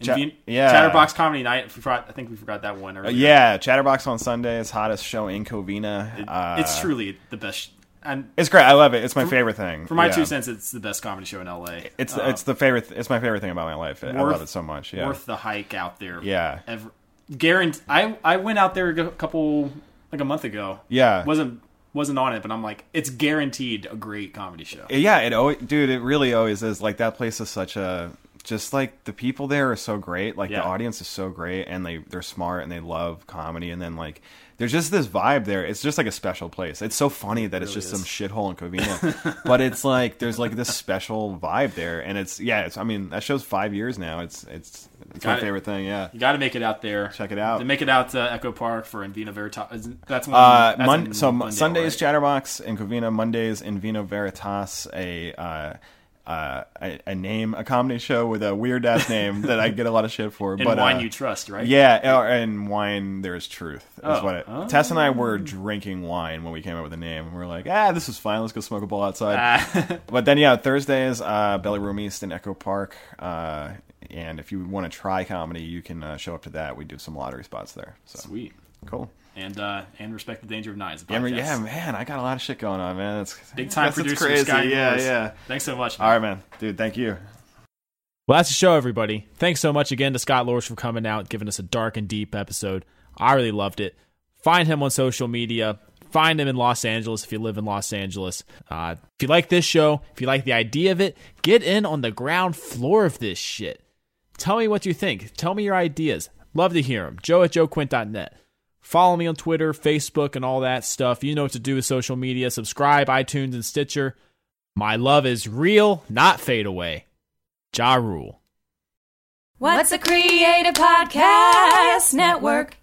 Inven- yeah. Chatterbox Comedy Night. I forgot- I think we forgot that one. Uh, yeah. Chatterbox on Sunday is hottest show in Covina. It- uh, it's truly the best. And It's great. I love it. It's my favorite thing. for my Yeah. two cents, it's the best comedy show in LA. It's Uh, it's the favorite. It's my favorite thing about my life. I love it so much. Yeah, worth the hike out there. yeah, Ever, guarantee. I I went out there a couple like a month ago. yeah. wasn't wasn't on it, but I'm like, it's guaranteed a great comedy show. yeah, it always, dude, it really always is. Like that place is such a just like the people there are so great. Like Yeah. the audience is so great, and they they're smart and they love comedy. And then like there's just this vibe there. It's just like a special place. It's so funny that it's really just is. some shithole in Covina, but it's like there's like this special vibe there, and it's yeah. It's I mean that show's five years now. It's it's it's my Got it. favorite thing. Yeah. You got to make it out there. Check it out. To make it out to Echo Park for In Vino Veritas. That's one. Uh, that's Mon- so Glendale, Sundays right? Chatterbox in Covina, Mondays in Vino Veritas, a uh, uh, a, a name, a comedy show with a weird ass name that I get a lot of shit for. and but wine uh, you trust, right? yeah, and wine there is truth. Is Oh. what it, Oh. Tess and I were drinking wine when we came up with the name. and we are like, ah, this is fine. Let's go smoke a bowl outside. Ah, But then, yeah, Thursdays, uh, Belly Room East in Echo Park. Uh, and if you want to try comedy, you can uh, show up to that. We do some lottery spots there. So sweet. cool. And uh, and respect the danger of knives. Yeah, man, yeah, man, I got a lot of shit going on, man. It's Big time producer, It's crazy. Scott yeah, Luhrs. yeah. Thanks so much. All right, man, dude. Thank you. Well, that's the show, everybody. Thanks so much again to Scott Luhrs for coming out, giving us a dark and deep episode. I really loved it. Find him on social media. Find him in Los Angeles if you live in Los Angeles. Uh, if you like this show, if you like the idea of it, get in on the ground floor of this shit. Tell me what you think. Tell me your ideas. Love to hear them. Joe at joequint.net. Follow me on Twitter, Facebook, and all that stuff. You know what to do with social media. Subscribe, iTunes, and Stitcher. My love is real, not fade away. Ja Rule. What's a Creative Podcast Network?